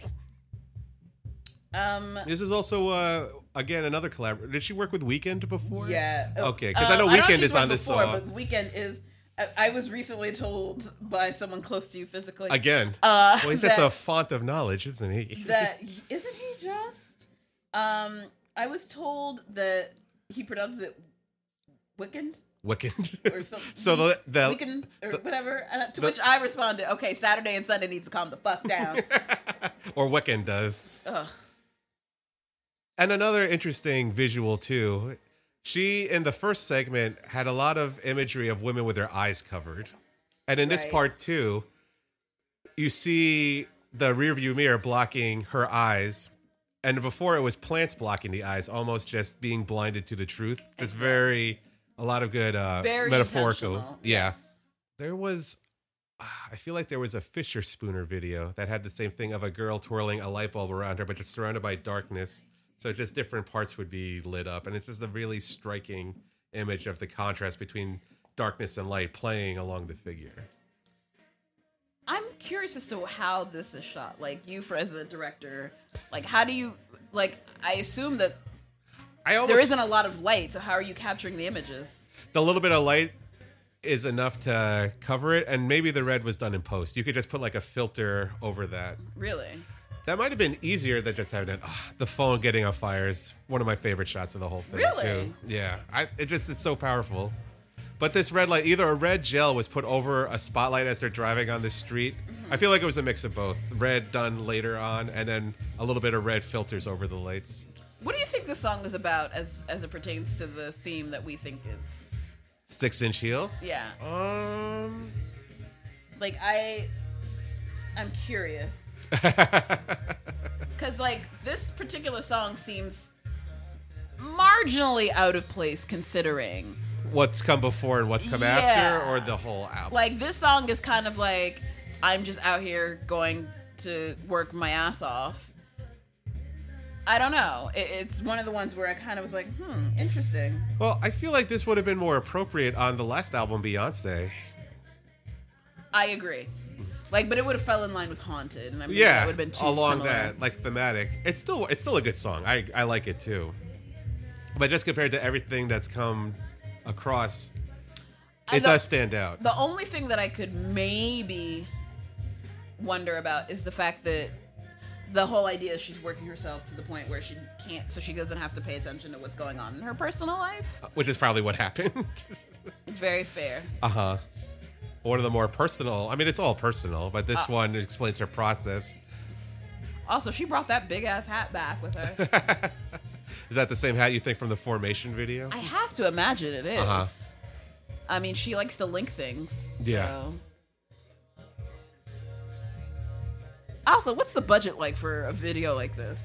B: um.
A: This is also uh, again another collab. Did she work with Weeknd before?
B: Yeah.
A: Okay, 'cause I know
B: Weekend
A: Weeknd
B: she's
A: is on this
B: before,
A: song.
B: But Weeknd is. I, was recently told by someone close to you physically.
A: Again.
B: Uh,
A: well, he's just a font of knowledge, isn't he?
B: that isn't he just? Um, I was told that he pronounces it Weekend
A: Weekend.
B: or something.
A: so the the
B: Weekend or
A: the-
B: whatever. And to
A: the-
B: which I responded, "Okay, Saturday and Sunday needs to calm the fuck down."
A: or Weekend does.
B: Ugh.
A: And another interesting visual too. She in the first segment had a lot of imagery of women with their eyes covered. And in this part too, you see the rearview mirror blocking her eyes. And before it was plants blocking the eyes, almost just being blinded to the truth. It's
B: Exactly.
A: very a lot of good uh
B: Very
A: metaphorical. Yeah.
B: Yes.
A: There was ah, I feel like there was a Fischerspooner video that had the same thing of a girl twirling a light bulb around her, but just surrounded by darkness. So just different parts would be lit up. And it's just a really striking image of the contrast between darkness and light playing along the figure.
B: I'm curious as to how this is shot. Like you, for as a director, like how do you like? I assume that
A: I almost
B: there isn't a lot of light, so how are you capturing the images?
A: the little bit of light is enough to cover it, and maybe the red was done in post. You could just put like a filter over that.
B: Really?
A: That might have been easier than just having it. ah, the phone getting on fire is one of my favorite shots of the whole thing.
B: Really?
A: Too. Yeah. I, it just it's so powerful. But this red light, either a red gel was put over a spotlight as they're driving on the street.
B: Mm-hmm.
A: I feel like it was a mix of both. Red done later on, and then a little bit of red filters over the lights.
B: What do you think the song is about as as it pertains to the theme that we think it's?
A: Six inch heel.
B: Yeah.
A: Um.
B: Like I I'm curious. Cuz like this particular song seems marginally out of place considering
A: what's come before and what's come
B: Yeah.
A: after, or the whole album.
B: like this song is kind of like I'm just out here going to work my ass off. I don't know. It, it's one of the ones where I kind of was like, hmm, interesting.
A: well, I feel like this would have been more appropriate on the last album, Beyonce.
B: I agree. Like, but it would have fell in line with Haunted, and I mean,
A: yeah,
B: that would have been too
A: along
B: similar.
A: that like thematic. It's still it's still a good song. I I like it too. But just compared to everything that's come across, it
B: don't-
A: does stand out.
B: The only thing that I could maybe wonder about is the fact that the whole idea is she's working herself to the point where she can't, so she doesn't have to pay attention to what's going on in her personal life.
A: Which is probably what happened.
B: Very fair.
A: uh huh. One of the more personal. I mean, it's all personal, but
B: Uh.
A: this one explains her process.
B: Also, she brought that big ass hat back with her.
A: Is that the same hat you think from the Formation video?
B: I have to imagine it is.
A: Uh-huh.
B: I mean, she likes to link things.
A: Yeah.
B: so. Also, what's the budget like for a video like this?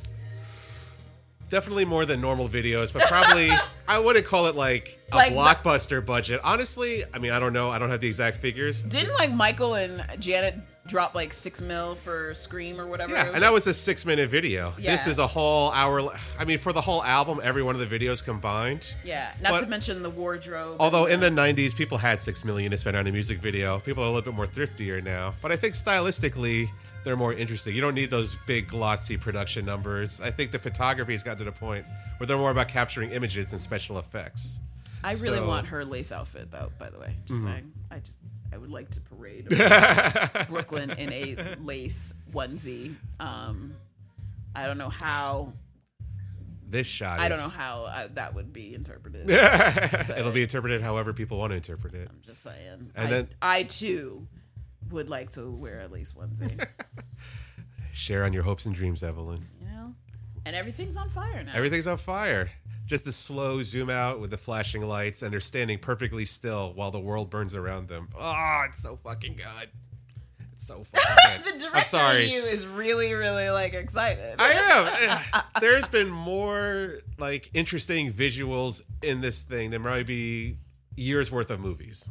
A: Definitely more than normal videos, but probably I wouldn't call it like a
B: Like,
A: blockbuster budget. Honestly, I mean, I don't know. I don't have the exact figures.
B: Didn't like Michael and Janet drop like six mil for Scream or whatever?
A: Yeah, and that was a six minute video.
B: Yeah.
A: This is a whole hour. I mean, for the whole album, every one of the videos combined.
B: Yeah, not
A: But-
B: to mention the wardrobe.
A: Although in the 90s, people had six million to spend on a music video. People are a little bit more thriftier now. But I think stylistically, they're more interesting. You don't need those big glossy production numbers. I think the photography's got to the point where they're more about capturing images than special effects.
B: I really
A: so-
B: want her lace outfit though. By the way, just saying. I just I would like to parade Brooklyn in a lace onesie. Um, I don't know how.
A: This shot.
B: I don't know how uh, that would be interpreted.
A: It'll be interpreted however people want to interpret it.
B: I'm just saying.
A: And
B: I,
A: then-
B: I too would like to wear a lace onesie.
A: Share on your hopes and dreams, Evelyn.
B: you know, and everything's on fire now.
A: Everything's on fire. Just a slow zoom out with the flashing lights, and they're standing perfectly still while the world burns around them. Oh, it's so fucking good. It's so fucking
B: the director
A: I'm sorry.
B: of you is really, really like excited.
A: I am. Eh, there's been more like interesting visuals in this thing than maybe years worth of movies.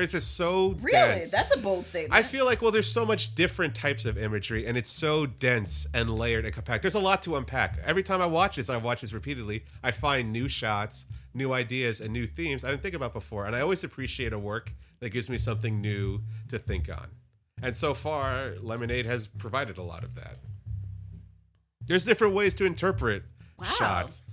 A: There's just so
B: really,
A: dense.
B: that's a bold statement.
A: I feel like well, there's so much different types of imagery, and it's so dense and layered and compact. There's a lot to unpack. Every time I watch this, I watch this repeatedly. I find new shots, new ideas, and new themes I didn't think about before. And I always appreciate a work that gives me something new to think on. And so far, Lemonade has provided a lot of that. There's different ways to interpret
B: Wow.
A: shots.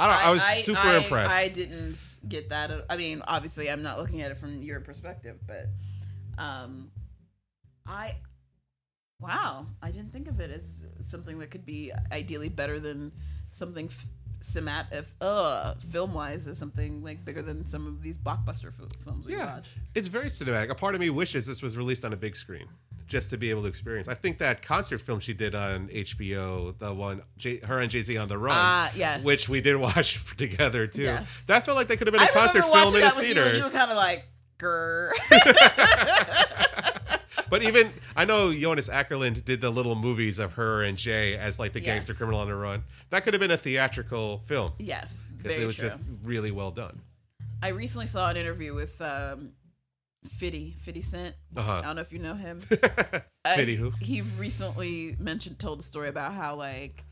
A: I don't. I, was super
B: I-
A: impressed.
B: I didn't get that. I mean, obviously, I'm not looking at it from your perspective, but um, I wow, I didn't think of it as something that could be ideally better than something f- cinemat if uh film wise is something like bigger than some of these blockbuster fil- films we
A: Yeah,
B: watch.
A: it's very cinematic. A part of me wishes this was released on a big screen, just to be able to experience. I think that concert film she did on HBO, the one J- her and Jay Z on the Run,
B: Ah, yes.
A: which we did watch together too.
B: Yes.
A: That felt like that could have been a
B: I
A: concert film in a
B: with you, you were kind of like, grr.
A: but even I know Jonas Ackerlund did the little movies of her and Jay as like the
B: Yes.
A: gangster criminal on the run. That could have been a theatrical film
B: yes,
A: because it was
B: true.
A: just really well done.
B: I recently saw an interview with um, Fiddy, Fiddy Cent.
A: Uh-huh.
B: I don't know if you know him. Uh,
A: Fiddy who?
B: He recently mentioned, told a story about how like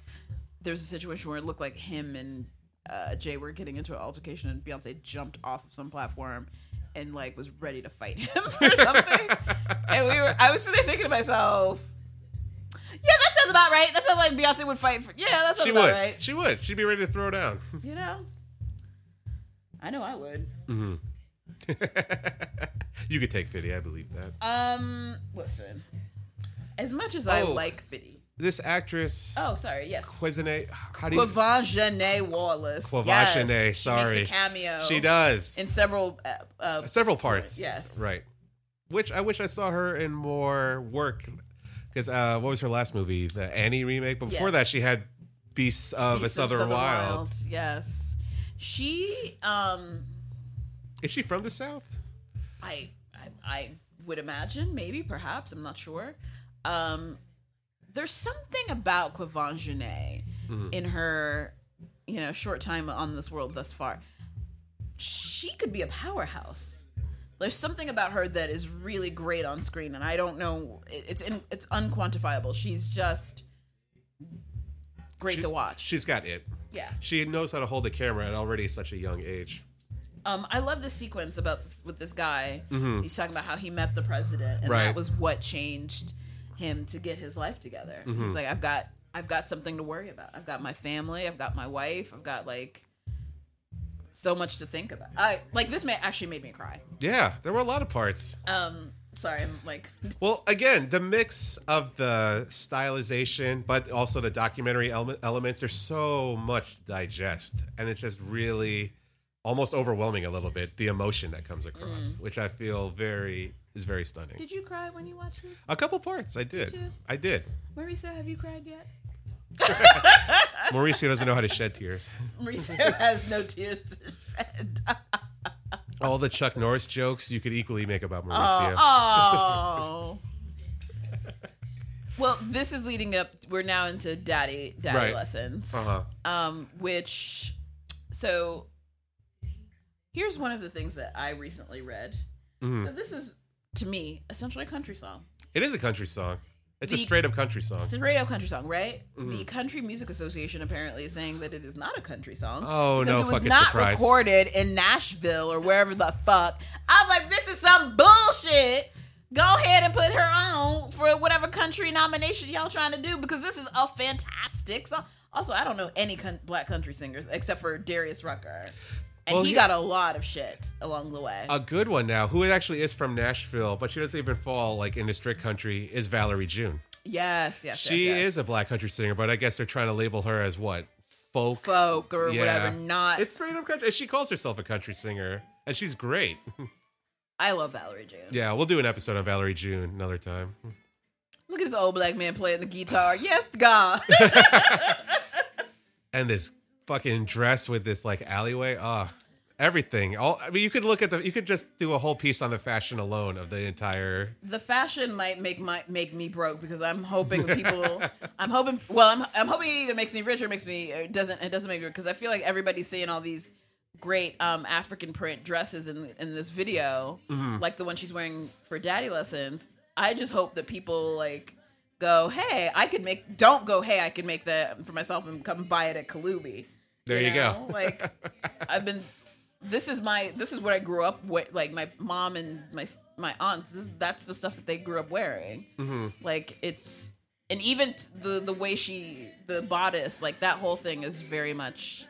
B: there's a situation where it looked like him and uh, Jay were getting into an altercation, and Beyonce jumped off some platform and like was ready to fight him or something. and we were, I was sitting there thinking to myself. Yeah, that sounds about right. That sounds like Beyonce would fight for. Yeah, that sounds
A: She
B: about
A: would.
B: right.
A: She would. She'd be ready to throw down.
B: You know, I know I would.
A: hmm you could take Fiddy, I believe that.
B: Um, listen. As much as I
A: Oh.
B: like Fiddy.
A: This actress,
B: Oh, sorry. Yes.
A: Cuisine, how do you?
B: Quvenzhané Wallis.
A: Quavajane,
B: yes.
A: sorry.
B: She makes a cameo.
A: She does
B: In several. Uh, uh,
A: several parts.
B: Yes.
A: right. Which I wish I saw her in more work. Because uh, what was her last movie? The Annie remake. But before
B: Yes.
A: that, she had Beasts of a Southern, Wild.
B: Yes. She. Um.
A: Is she from the South?
B: I. I. I would imagine. Maybe. Perhaps. I'm not sure. Um. There's something about Quvenzhané
A: Mhm.
B: in her, you know, short time on this world thus far. She could be a powerhouse. There's something about her that is really great on screen, and I don't know. It's in, it's unquantifiable. She's just great
A: She-
B: to watch.
A: She's got it.
B: yeah.
A: She knows how to hold the camera at already such a young age.
B: Um, I love the sequence about with this guy.
A: Mhm.
B: He's talking about how he met the president, and
A: Right.
B: that was what changed him to get his life together.
A: Mm-hmm.
B: He's like, I've got, I've got something to worry about. I've got my family. I've got my wife. I've got like so much to think about. I like this. May actually made me cry.
A: Yeah, there were a lot of parts.
B: Um, sorry, I'm like,
A: Well, again, the mix of the stylization, but also the documentary element, elements, there's so much to digest. And it's just really almost overwhelming a little bit, the emotion that comes across, which I feel very is very stunning.
B: did you cry when you watched it?
A: A couple parts, I did.
B: you?
A: I did.
B: Marisa, have you cried yet?
A: Mauricio doesn't know how to shed tears.
B: Marisa has no tears to shed.
A: All the Chuck Norris jokes you could equally make about Mauricio.
B: Oh, oh. Well, this is leading up. We're now into daddy daddy
A: Right.
B: lessons.
A: Uh huh.
B: Um, which so here's one of the things that I recently read.
A: Mhm.
B: So this is to me essentially a country song.
A: It is a country song. It's a straight up country song.
B: It's a radio country song, right?
A: Mm-hmm.
B: The Country Music Association apparently is saying that it is not a country song.
A: Oh,
B: because
A: no
B: it was not
A: surprise.
B: recorded in Nashville or wherever the fuck. I was like, this is some bullshit. Go ahead and put her on for whatever country nomination y'all trying to do because this is a fantastic song. Also, I don't know any con- black country singers except for Darius Rucker, and
A: Well,
B: he
A: he-
B: got a lot of shit along the way.
A: A good one now, who actually is from Nashville, but she doesn't even fall like into strict country, is Valerie June.
B: yes, yes,
A: She
B: yes, yes.
A: is a black country singer, but I guess they're trying to label her as what? Folk.
B: folk or
A: Yeah.
B: whatever. Not.
A: It's straight up country. She calls herself a country singer, and she's great.
B: I love Valerie June.
A: yeah, we'll do an episode on Valerie June another time.
B: Look at this old black man playing the guitar. Yes, God.
A: And this fucking dress with this like alleyway. Ah, everything. All I mean, you could look at the. You could just do a whole piece on the fashion alone of the entire.
B: the fashion might make my make me broke because I'm hoping people. I'm hoping. Well, I'm I'm hoping it either makes me rich or makes me it doesn't. It doesn't make me because I feel like everybody's seeing all these great um African print dresses in in this video, like the one she's wearing for daddy lessons. I just hope that people like go, hey, I could make. Don't go, hey, I could make that for myself and come buy it at Kalubi.
A: There you go.
B: know? Like I've been. This is my. This is what I grew up with. Like my mom and my my aunts. This, that's the stuff that they grew up wearing.
A: Mm-hmm.
B: Like it's, and even t- the the way she the bodice, like that whole thing is very much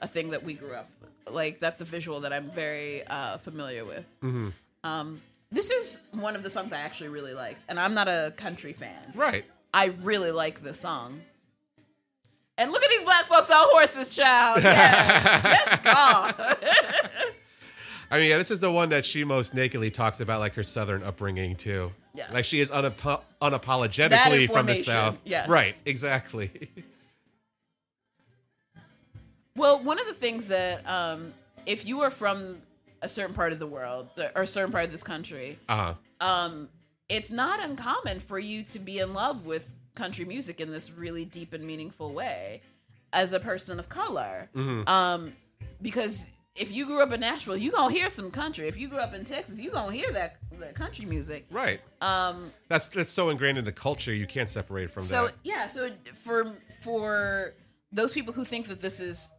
B: a thing that we grew up. Like that's a visual that I'm very uh, familiar with.
A: Mm-hmm.
B: Um, this is one of the songs I actually really liked, and I'm not a country fan.
A: Right.
B: I really like this song. And look at these black folks on horses, child. Yes, yes, God.
A: I mean, yeah, this is the one that she most nakedly talks about, like her southern upbringing too.
B: Yes.
A: Like she is unapo- unapologetically from the south.
B: yes.
A: Right. Exactly.
B: well, one of the things that, um, if you are from a certain part of the world or a certain part of this country,
A: Uh huh.
B: um, it's not uncommon for you to be in love with country music in this really deep and meaningful way as a person of color.
A: Mm-hmm.
B: Um, because if you grew up in Nashville, you gonna hear some country. If you grew up in Texas, you gonna hear that, that country music.
A: Right.
B: Um,
A: That's that's so ingrained in the culture, you can't separate from
B: so
A: that.
B: yeah, so for for those people who think that this is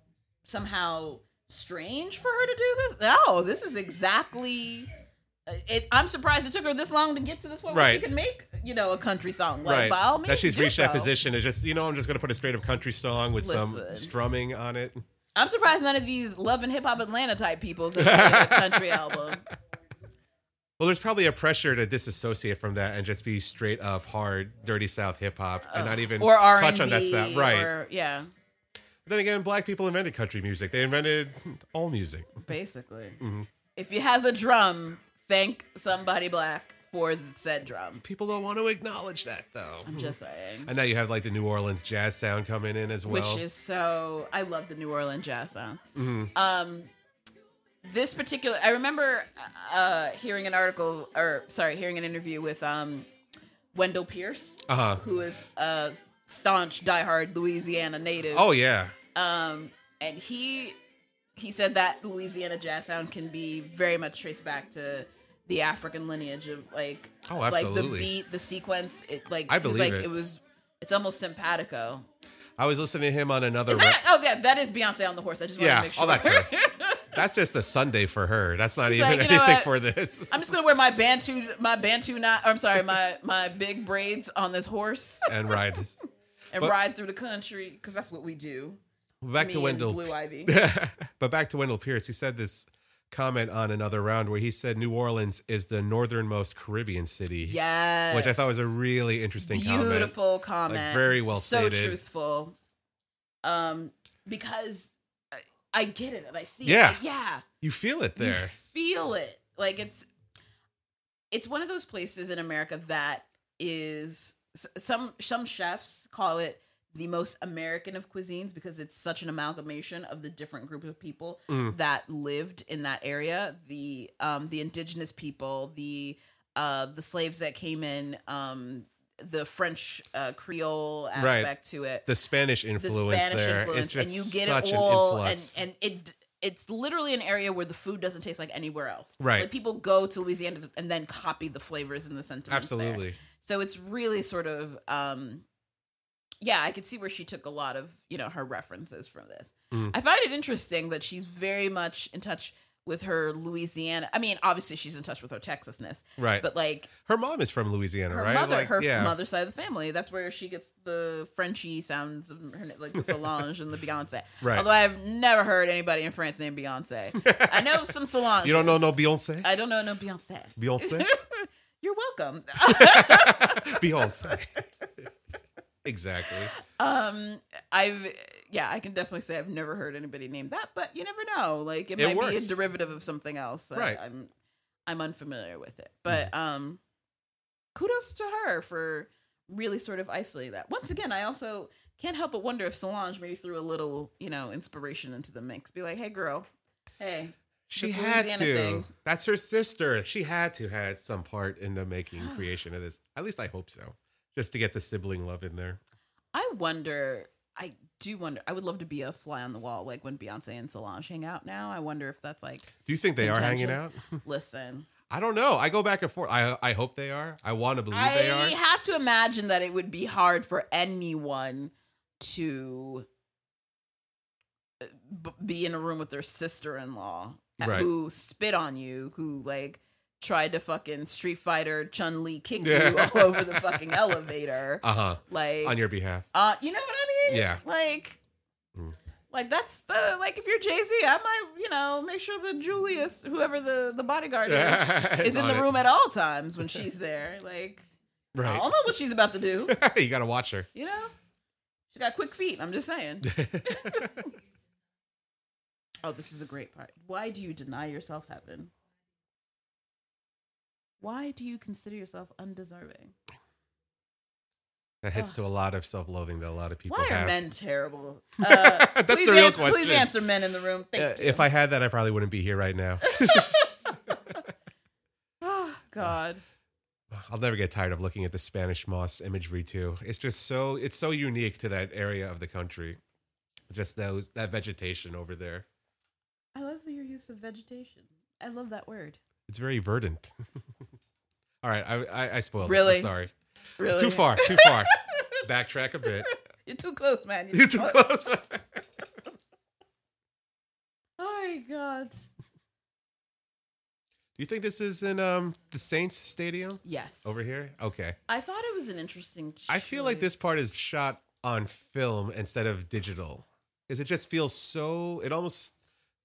B: somehow strange for her to do this, no, this is exactly. It, I'm surprised it took her this long to get to this point where she can make you know a country song. Like
A: right.
B: by all means,
A: that she's reached that position. It's just you know, I'm just gonna put a straight up country song with some strumming on it.
B: I'm surprised none of these love and hip hop Atlanta type people's have made a country album.
A: Well, there's probably a pressure to disassociate from that and just be straight up hard, dirty South hip hop and not even
B: or
A: touch on that sound. Right.
B: Or, yeah,
A: then again, black people invented country music. They invented all music.
B: basically.
A: Mm-hmm.
B: If it has a drum, thank somebody black for said drum.
A: People don't want to acknowledge that though.
B: I'm just saying.
A: And now you have like the New Orleans jazz sound coming in as well.
B: which is so I love the New Orleans jazz sound.
A: Mm-hmm.
B: Um, this particular, I remember uh, hearing an article, or sorry, hearing an interview with um, Wendell Pierce,
A: uh-huh.
B: who is a staunch, diehard Louisiana native.
A: Oh yeah.
B: Um, and he he said that Louisiana jazz sound can be very much traced back to the African lineage of like
A: Oh,
B: like the beat, the sequence. It like
A: I believe
B: like
A: it.
B: it was. It's almost simpatico.
A: I was listening to him on another.
B: Is
A: re-
B: Oh yeah, that is Beyonce on the horse. I just want
A: Yeah.
B: to make sure.
A: Oh, that's her. That's just a Sunday for her. That's not
B: She's
A: even
B: like, know
A: anything for this.
B: I'm just gonna wear my bantu, my bantu knot. I'm sorry, my my big braids on this horse
A: and ride this.
B: and
A: But-
B: ride through the country because that's what we do.
A: Back
B: Me
A: to Wendell.
B: Blue Ivy.
A: but back to Wendell Pierce. He said this comment on another round where he said New Orleans is the northernmost Caribbean city.
B: Yes,
A: Which I thought was a really interesting comment.
B: beautiful comment.
A: very well said.
B: so
A: stated.
B: truthful. Um, because I, I get it and I see
A: Yeah.
B: it. Yeah,
A: You feel it
B: You
A: there.
B: feel it. Like it's it's one of those places in America that is some some chefs call it the most American of cuisines because it's such an amalgamation of the different group of people
A: Mm.
B: that lived in that area. The um the indigenous people, the uh the slaves that came in um the French uh, Creole
A: Right.
B: aspect to it.
A: The Spanish
B: the
A: influence
B: Spanish
A: there
B: influence, and you get it all,
A: an
B: and and it it's literally an area where the food doesn't taste like anywhere else.
A: Right.
B: like people go to Louisiana and then copy the flavors and the sentiments. there.
A: Absolutely.
B: So it's really sort of, um, yeah, I could see where she took a lot of you know her references from this.
A: Mm.
B: I find it interesting that she's very much in touch with her Louisiana. I mean, obviously she's in touch with her Texasness,
A: Right.
B: but like
A: her mom is from Louisiana,
B: her
A: right?
B: mother,
A: Like,
B: her
A: yeah.
B: mother's side of the family. That's where she gets the Frenchy sounds of her, like the Solange and the Beyonce.
A: Right.
B: Although I've never heard anybody in France named Beyonce. I know some Solange.
A: You don't know no Beyonce?
B: I don't know no Beyonce.
A: Beyonce?
B: You're welcome.
A: Beyonce. Exactly.
B: um, I've yeah, I can definitely say I've never heard anybody name that, but you never know. Like it,
A: It
B: might be a derivative of something else. I-
A: Right.
B: I'm I'm unfamiliar with it, but um, kudos to her for really sort of isolating that. Once again, I also can't help but wonder if Solange maybe threw a little, you know, inspiration into the mix. Be like, hey, girl, hey,
A: She had to.
B: thing.
A: That's her sister. She had to had some part in the making creation of this. At least I hope so. Just to get the sibling love in there.
B: I wonder. I do wonder. I would love to be a fly on the wall, like when Beyonce and Solange hang out now. I wonder if that's like,
A: Do you think they are hanging out?
B: listen.
A: I don't know. I go back and forth. I I hope they are. I want to believe
B: I
A: they are.
B: I have to imagine that it would be hard for anyone to uh, b- be in a room with their sister-in-law uh,
A: Right.
B: who spit on you, who like tried to fucking Street Fighter Chun Li kick you all over the fucking elevator,
A: Uh huh.
B: like
A: On your behalf.
B: uh, you know what I mean?
A: Yeah.
B: Like,
A: Mm.
B: like that's the like if you're Jay Z, I might you know make sure that Julius, whoever the the bodyguard is, is in the
A: it.
B: room at all times when she's there. Like, I
A: Right.
B: don't know what she's about to do.
A: you got to watch her.
B: You know, she's got quick feet. I'm just saying. Oh, this is a great part. Why do you deny yourself heaven? Why do you consider yourself undeserving?
A: that hits to a lot of self-loathing that a lot of people
B: Why
A: have.
B: are men terrible? Uh,
A: That's the real
B: answer, Please answer, men in the room. Thank
A: Uh,
B: you.
A: if I had that, I probably wouldn't be here right now.
B: oh God.
A: I'll never get tired of looking at the Spanish moss imagery too. It's just so it's so unique to that area of the country. Just those that vegetation over there.
B: I love your use of vegetation. I love that word.
A: It's very verdant. All right, I I, I spoiled it.
B: Really?
A: I'm sorry.
B: Really?
A: Too far. Too far. Backtrack a bit.
B: You're too close, man.
A: You're too close.
B: Oh my God.
A: Do you think this is in um the Saints Stadium
B: Yes.
A: over here? Okay.
B: I thought it was an interesting.
A: I feel like this part is shot on film instead of digital. Because it just feels so it almost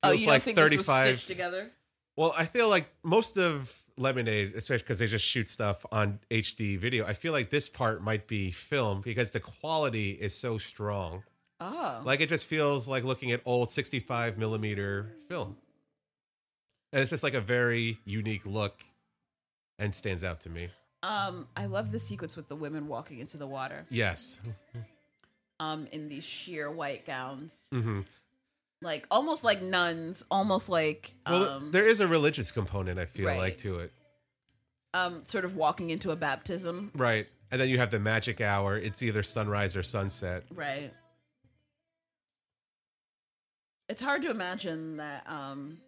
B: Oh,
A: feels
B: you don't
A: like
B: think this was
A: 35
B: stitched together?
A: Well, I feel like most of Lemonade, especially because they just shoot stuff on HD video, I feel like this part might be film because the quality is so strong.
B: Oh.
A: Like it just feels like looking at old 65 millimeter film. And it's just like a very unique look and stands out to me.
B: Um, I love the sequence with the women walking into the water,
A: Yes.
B: um, in these sheer white gowns,
A: hmm
B: like almost like nuns, almost like
A: Well,
B: um,
A: there is a religious component, I feel
B: right.
A: like, to it.
B: um, sort of walking into a baptism,
A: Right. And then you have the magic hour. It's either sunrise or sunset.
B: right? It's hard to imagine that. Um,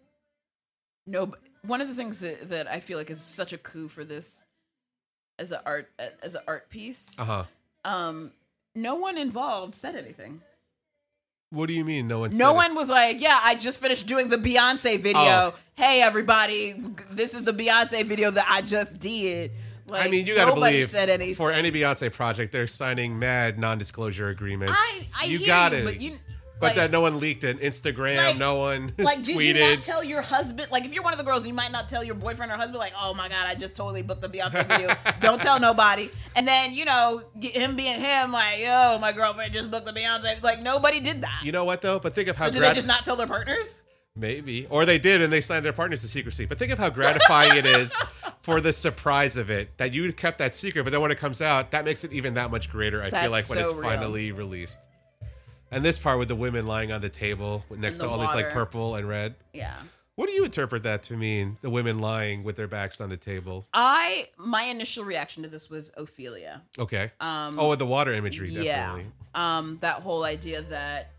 B: no, one of the things that, that I feel like is such a coup for this as an art as an art piece.
A: Uh huh.
B: Um, no one involved said anything.
A: What do you mean? No one.
B: No
A: said it?
B: one was like, "Yeah, I just finished doing the Beyonce video.
A: Oh.
B: Hey, everybody, this is the Beyonce video that I just did." Like,
A: I mean, you got to believe
B: said anything.
A: for any Beyonce project, they're signing mad non-disclosure agreements.
B: I, I
A: you got it.
B: but you,
A: But
B: like,
A: that no one leaked it. Instagram,
B: Like-
A: no one
B: like, did you
A: tweeted.
B: not tell your husband? Like, if you're one of the girls, you might not tell your boyfriend or husband, like, "Oh my god, I just totally booked the Beyonce video. Don't tell nobody." And then you know, him being him, like, "Yo, my girlfriend just booked the Beyonce." Like, nobody did that.
A: you know what though? But think of how
B: so did
A: grat-
B: they just not tell their partners?
A: maybe, or they did and they signed their partners to secrecy. But think of how gratifying it is for the surprise of it that you kept that secret, but then when it comes out, that makes it even that much greater. I
B: That's
A: feel like when
B: so
A: it's
B: real.
A: finally released. And this part with the women lying on the table next
B: the
A: to all these like purple and red.
B: Yeah.
A: What do you interpret that to mean? The women lying with their backs on the table.
B: I my initial reaction to this was Ophelia.
A: Okay.
B: Um,
A: oh, with the water imagery,
B: yeah. Um, that whole idea that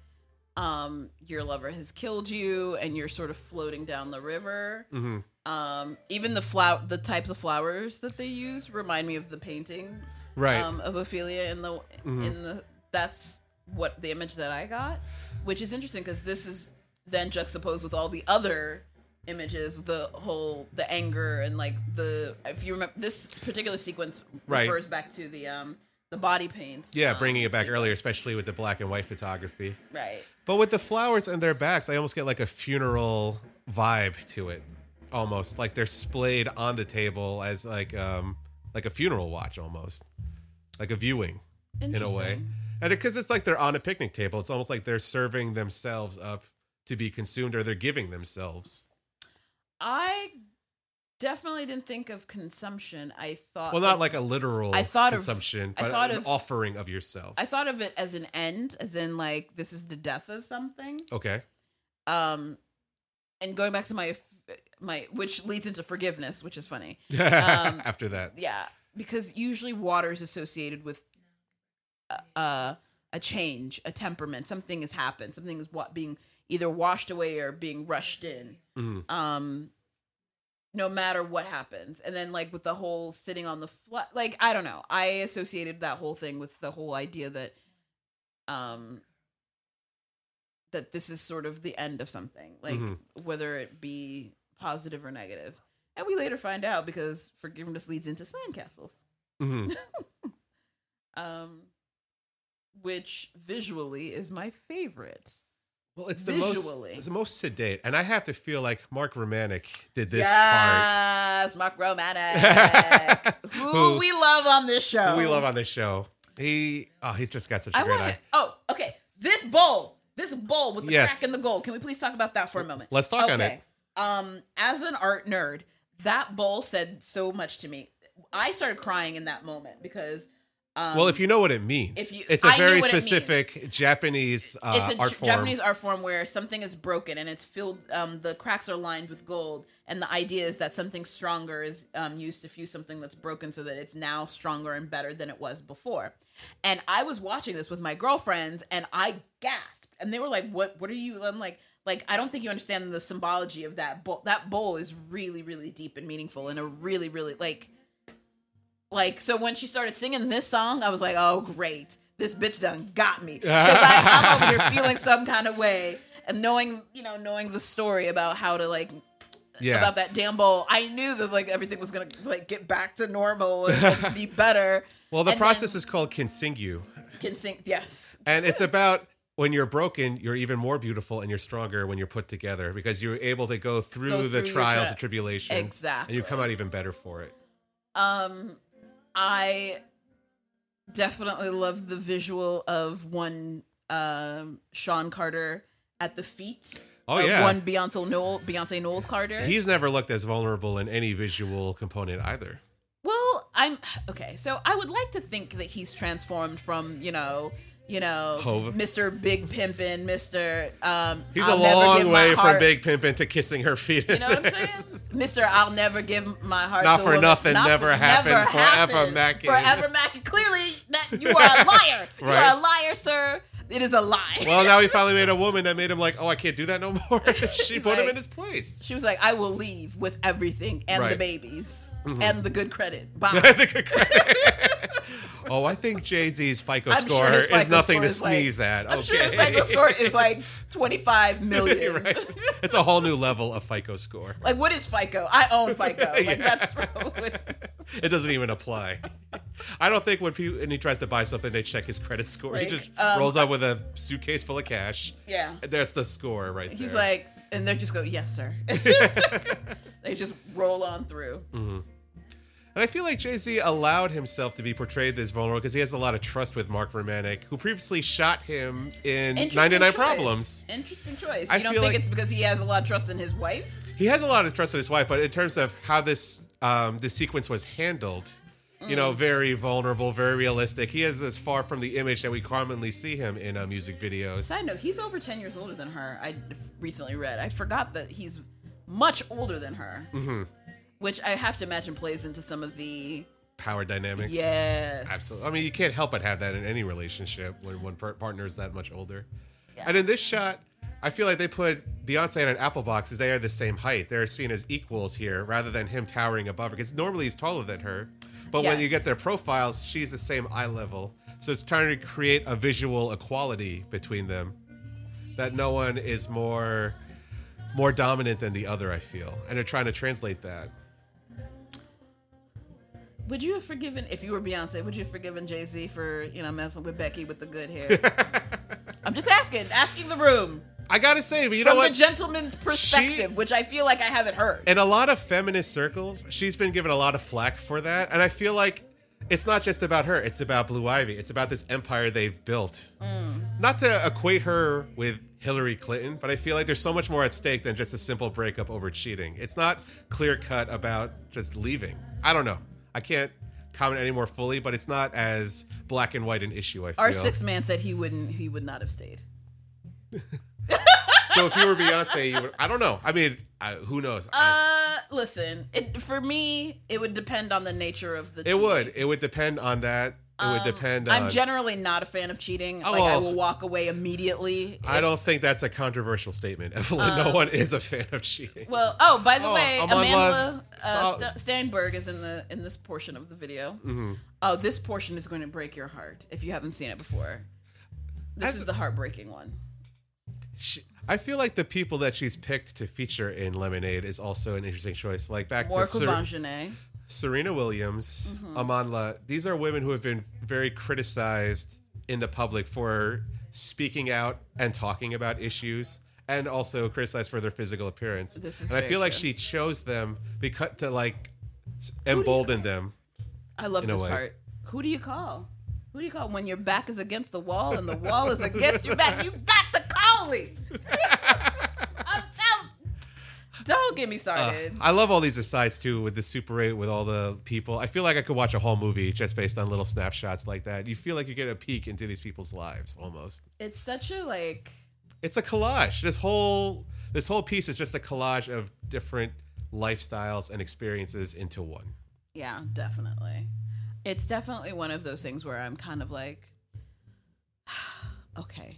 B: um your lover has killed you and you're sort of floating down the river.
A: hmm
B: Um, even the flower, the types of flowers that they use remind me of the painting
A: Right.
B: um, of Ophelia in the
A: Mhm.
B: in the. That's what the image that I got, which is interesting because this is then juxtaposed with all the other images, the whole the anger and like the if you remember this particular sequence
A: Right.
B: refers back to the um the body paints.
A: yeah,
B: um,
A: bringing it back
B: sequence.
A: earlier, especially with the black and white photography.
B: Right.
A: But with the flowers on their backs, I almost get like a funeral vibe to it, almost like they're splayed on the table as like um like a funeral watch, almost like a viewing in a way. And because it's like they're on a picnic table, it's almost like they're serving themselves up to be consumed, or they're giving themselves.
B: I definitely didn't think of consumption. I thought
A: Well, not
B: of-
A: like a literal
B: I thought of-
A: consumption,
B: I
A: but
B: thought
A: an
B: of-
A: offering of yourself.
B: I thought of it as an end, as in like this is the death of something.
A: okay.
B: Um, and going back to my my which leads into forgiveness, which is funny. Um,
A: After that,
B: Yeah, because usually water is associated with a, a, change, a temperament. Something has happened. Something is what being either washed away or being rushed in.
A: Mhm.
B: Um, no matter what happens, and then like with the whole sitting on the flat, like I don't know, I associated that whole thing with the whole idea that, um, that this is sort of the end of something, like
A: Mhm.
B: whether it be positive or negative. And we later find out because forgiveness leads into sandcastles,
A: Mhm.
B: um, which visually is my favorite.
A: well, it's the most it's the most sedate, and I have to feel like Mark Romanek did this part.
B: yes, Mark Romanek, who,
A: Who-
B: we love on this show.
A: Who we love on this show. He oh, he's just got such a
B: I
A: great eye.
B: Oh, okay. This bowl, this bowl with the
A: Yes.
B: crack in the gold. Can we please talk about that for a moment?
A: Let's talk on it.
B: Um, as an art nerd, that bowl said so much to me. I started crying in that moment because. Um,
A: well, if you know what it means,
B: if you-
A: it's a
B: I
A: very
B: it
A: specific Japanese uh,
B: it's a
A: art form.
B: Japanese art form where something is broken and it's filled. Um, the cracks are lined with gold, and the idea is that something stronger is um, used to fuse something that's broken, so that it's now stronger and better than it was before. And I was watching this with my girlfriends, and I gasped, and they were like, "What? What are you?" I'm like. Like I don't think you understand the symbology of that bowl. That bowl is really, really deep and meaningful, and a really, really like like so when she started singing this song, I was like, "Oh, great! This bitch done got me." Because I'm over here feeling some kind of way, and knowing, you know, knowing the story about how to like
A: yeah.
B: about that damn bowl, I knew that like everything was gonna like get back to normal and, like, be better.
A: well, the
B: and
A: process
B: then-
A: is called kintsugi,
B: Can sing, yes,
A: and it's about when you're broken, you're even more beautiful and you're stronger when you're put together because you're able to go through
B: Go
A: the
B: through your
A: trials
B: tri-
A: and tribulations,
B: Exactly.
A: and you come out even better for it.
B: Um, I definitely love the visual of one um Shawn Carter at the feet.
A: Oh,
B: of
A: yeah.
B: one Beyonce Noel, Beyonce Knowles Carter.
A: He's never looked as vulnerable in any visual component either.
B: Well, I'm okay. So I would like to think that he's transformed from you know, you know,
A: Hov.
B: Mr. Big Pimpin', Mr. Um,
A: He's
B: I'll
A: a long way from Big Pimpin' to kissing her feet.
B: You know what I'm saying, Mr. I'll never give my heart.
A: Not for
B: woman.
A: nothing,
B: Not
A: never
B: for-
A: happened,
B: never
A: forever
B: happened.
A: Mackin.
B: Forever Mackin. Clearly, that you are a liar. You
A: Right.
B: are a liar, sir. It is a lie.
A: well, now he finally made a woman that made him like, oh, I can't do that no more. she put him in his place.
B: she was like, "I will leave with everything and the
A: Right.
B: babies
A: Mhm.
B: and the good credit." Bye.
A: The good credit. Oh, I think Jay Z's FICO
B: I'm
A: score
B: sure his
A: is nothing
B: score
A: to
B: is like-
A: sneeze at.
B: I'm
A: okay.
B: sure his FICO score is like 25 million.
A: right. It's a whole new level of FICO score.
B: Like, what is FICO? I own FICO. Like,
A: Yeah.
B: that's probably.
A: it doesn't even apply. I don't think when people and he tries to buy something, they check his credit score. he just
B: um,
A: rolls up with a suitcase full of cash.
B: Yeah.
A: And There's the score right there.
B: He's like, and they just go, yes, sir. they just roll on through.
A: And I feel like Jay Z allowed himself to be portrayed this vulnerable because he has a lot of trust with Mark Romanek, who previously shot him in 99
B: choice.
A: Problems.
B: Interesting choice.
A: I
B: you don't think
A: like-
B: it's because he has a lot of trust in his wife?
A: He has a lot of trust in his wife, but in terms of how this um, this sequence was handled, you
B: Mm.
A: know, very vulnerable, very realistic. He is as far from the image that we commonly see him in uh, music videos.
B: Side note, he's over 10 years older than her. I recently read. I forgot that he's much older than her,
A: hmm
B: which I have to imagine plays into some of the
A: Power dynamics.
B: yes,
A: Absolutely. I mean, you can't help but have that in any relationship when one partner is that much older.
B: Yeah.
A: And in this shot, I feel like they put Beyonce and an Apple box as they are the same height. They're seen as equals here rather than him towering above her because normally he's taller than her. But when you get their profiles, she's the same eye level. So it's trying to create a visual equality between them that no one is more more dominant than the other, I feel. And they're trying to translate that.
B: Would you have forgiven if you were Beyonce? Would you have forgiven Jay Z for you know messing with Becky with the good hair? I'm just asking, asking the room
A: I got to say, but you
B: from
A: know what?
B: the gentleman's perspective, which I feel like I haven't heard.
A: in a lot of feminist circles, she's been given a lot of flack for that. And I feel like it's not just about her, it's about Blue Ivy. It's about this empire they've built. Mm. Not to equate her with Hillary Clinton, but I feel like there's so much more at stake than just a simple breakup over cheating. It's not clear cut about just leaving. I don't know. I can't comment any more fully, but it's not as black and white an issue, I feel.
B: Our sixth man said he wouldn't, he would not have stayed.
A: so if you were Beyonce, you would, I don't know. I mean, I, who knows? I-
B: Uh, listen, it for me, it would depend on the nature of the.
A: it
B: cheating.
A: would. It would depend on that. It would
B: Um,
A: depend on.
B: I'm generally not a fan of cheating.
A: Oh,
B: like I will walk away immediately.
A: I don't think that's a controversial statement, Evelyn. no one is a fan of cheating.
B: Well, oh, by the
A: Oh,
B: way,
A: I'm Amandla
B: uh, St- Stenberg is in the in this portion of the video.
A: Mm-hmm.
B: Oh, this portion is going to break your heart if you haven't seen it before. This
A: As-
B: is the heartbreaking one.
A: She, I feel like the people that she's picked to feature in Lemonade is also an interesting choice. Like back
B: More
A: to
B: Vangenet.
A: Serena Williams,
B: Mm-hmm.
A: Amandla. These are women who have been very criticized in the public for speaking out and talking about issues, and also criticized for their physical appearance.
B: This is
A: and I feel like
B: true.
A: she chose them because to like embolden them.
B: I love this part. Who do you call? Who do you call when your back is against the wall and the wall is against your back? You got the call me. I'm telling. Don't get me
A: Uh,
B: started.
A: I love all these asides too with the Super 8 with all the people. I feel like I could watch a whole movie just based on little snapshots like that. You feel like you get a peek into these people's lives almost.
B: it's such a like.
A: It's a collage. This whole this whole piece is just a collage of different lifestyles and experiences into one.
B: Yeah, definitely. It's definitely one of those things where I'm kind of like, okay.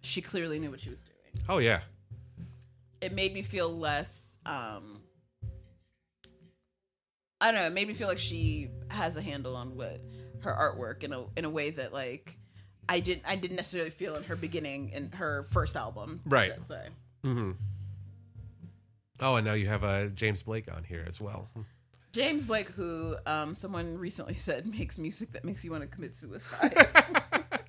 B: She clearly knew what she was doing.
A: Oh yeah.
B: It made me feel less. um I don't know. It made me feel like she has a handle on what her artwork in a in a way that like I didn't I didn't necessarily feel in her beginning in her first album.
A: Right.
B: let's say.
A: hmm Oh, and now you have uh, James Blake on here as well.
B: James Blake, who um, someone recently said makes music that makes you want to commit suicide.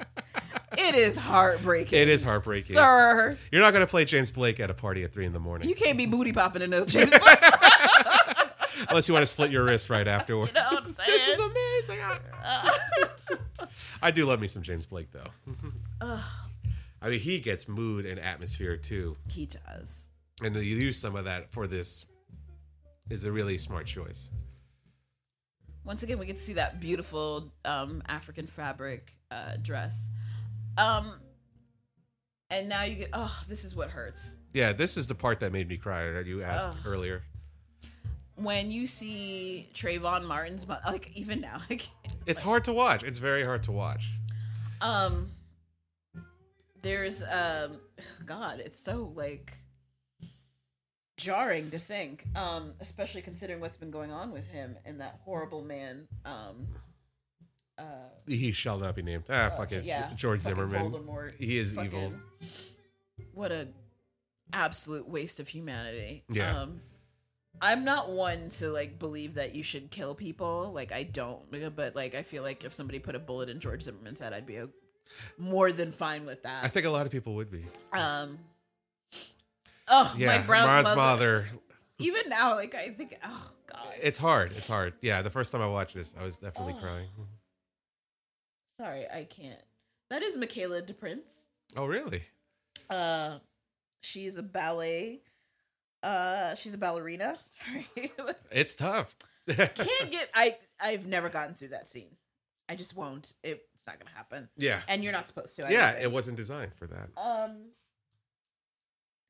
B: it is heartbreaking.
A: It is heartbreaking.
B: Sir,
A: You're not going to play James Blake at a party at three in the morning
B: you can't be booty popping to no James Blake.
A: unless you want to slit your wrist right afterward.
B: You know what I'm saying?
A: this is amazing. I do love me some James Blake though. I mean, he gets mood and atmosphere too,
B: he does.
A: and to use some of that for this is a really smart choice.
B: Once again, we get to see that beautiful um, African fabric uh, dress. Um, and now you get, oh, this is what hurts.
A: Yeah, this is the part that made me cry that you asked
B: Ugh.
A: earlier.
B: When you see Trayvon Martin's, like, even now, I can't.
A: It's hard to watch. It's very hard to watch.
B: um there's um god it's so like jarring to think um especially considering what's been going on with him and that horrible man um uh
A: He shall not be named. Ah,
B: uh,
A: fuck it.
B: yeah
A: George
B: fucking
A: Zimmerman.
B: Voldemort.
A: He is
B: Fucking-
A: evil.
B: what a absolute waste of humanity
A: Yeah.
B: um I'm not one to like believe that you should kill people. Like I don't, but like I feel like if somebody put a bullet in George Zimmerman's head, I'd be a, more than fine with that.
A: I think a lot of people would be.
B: Um. Oh,
A: Yeah,
B: Mike Brown's mother.
A: mother.
B: Even now, like I think, oh god,
A: It's hard. It's hard. Yeah, the first time I watched this, I was definitely
B: Oh.
A: crying.
B: Sorry, I can't. That is Michaela DePrince.
A: Oh, really?
B: Uh, she's a ballet. Uh, she's a ballerina. Sorry,
A: It's tough.
B: can't get. I I've never gotten through that scene. I just won't. It, it's not gonna happen.
A: yeah.
B: And you're not supposed to. I
A: Yeah, it wasn't designed for that.
B: Um.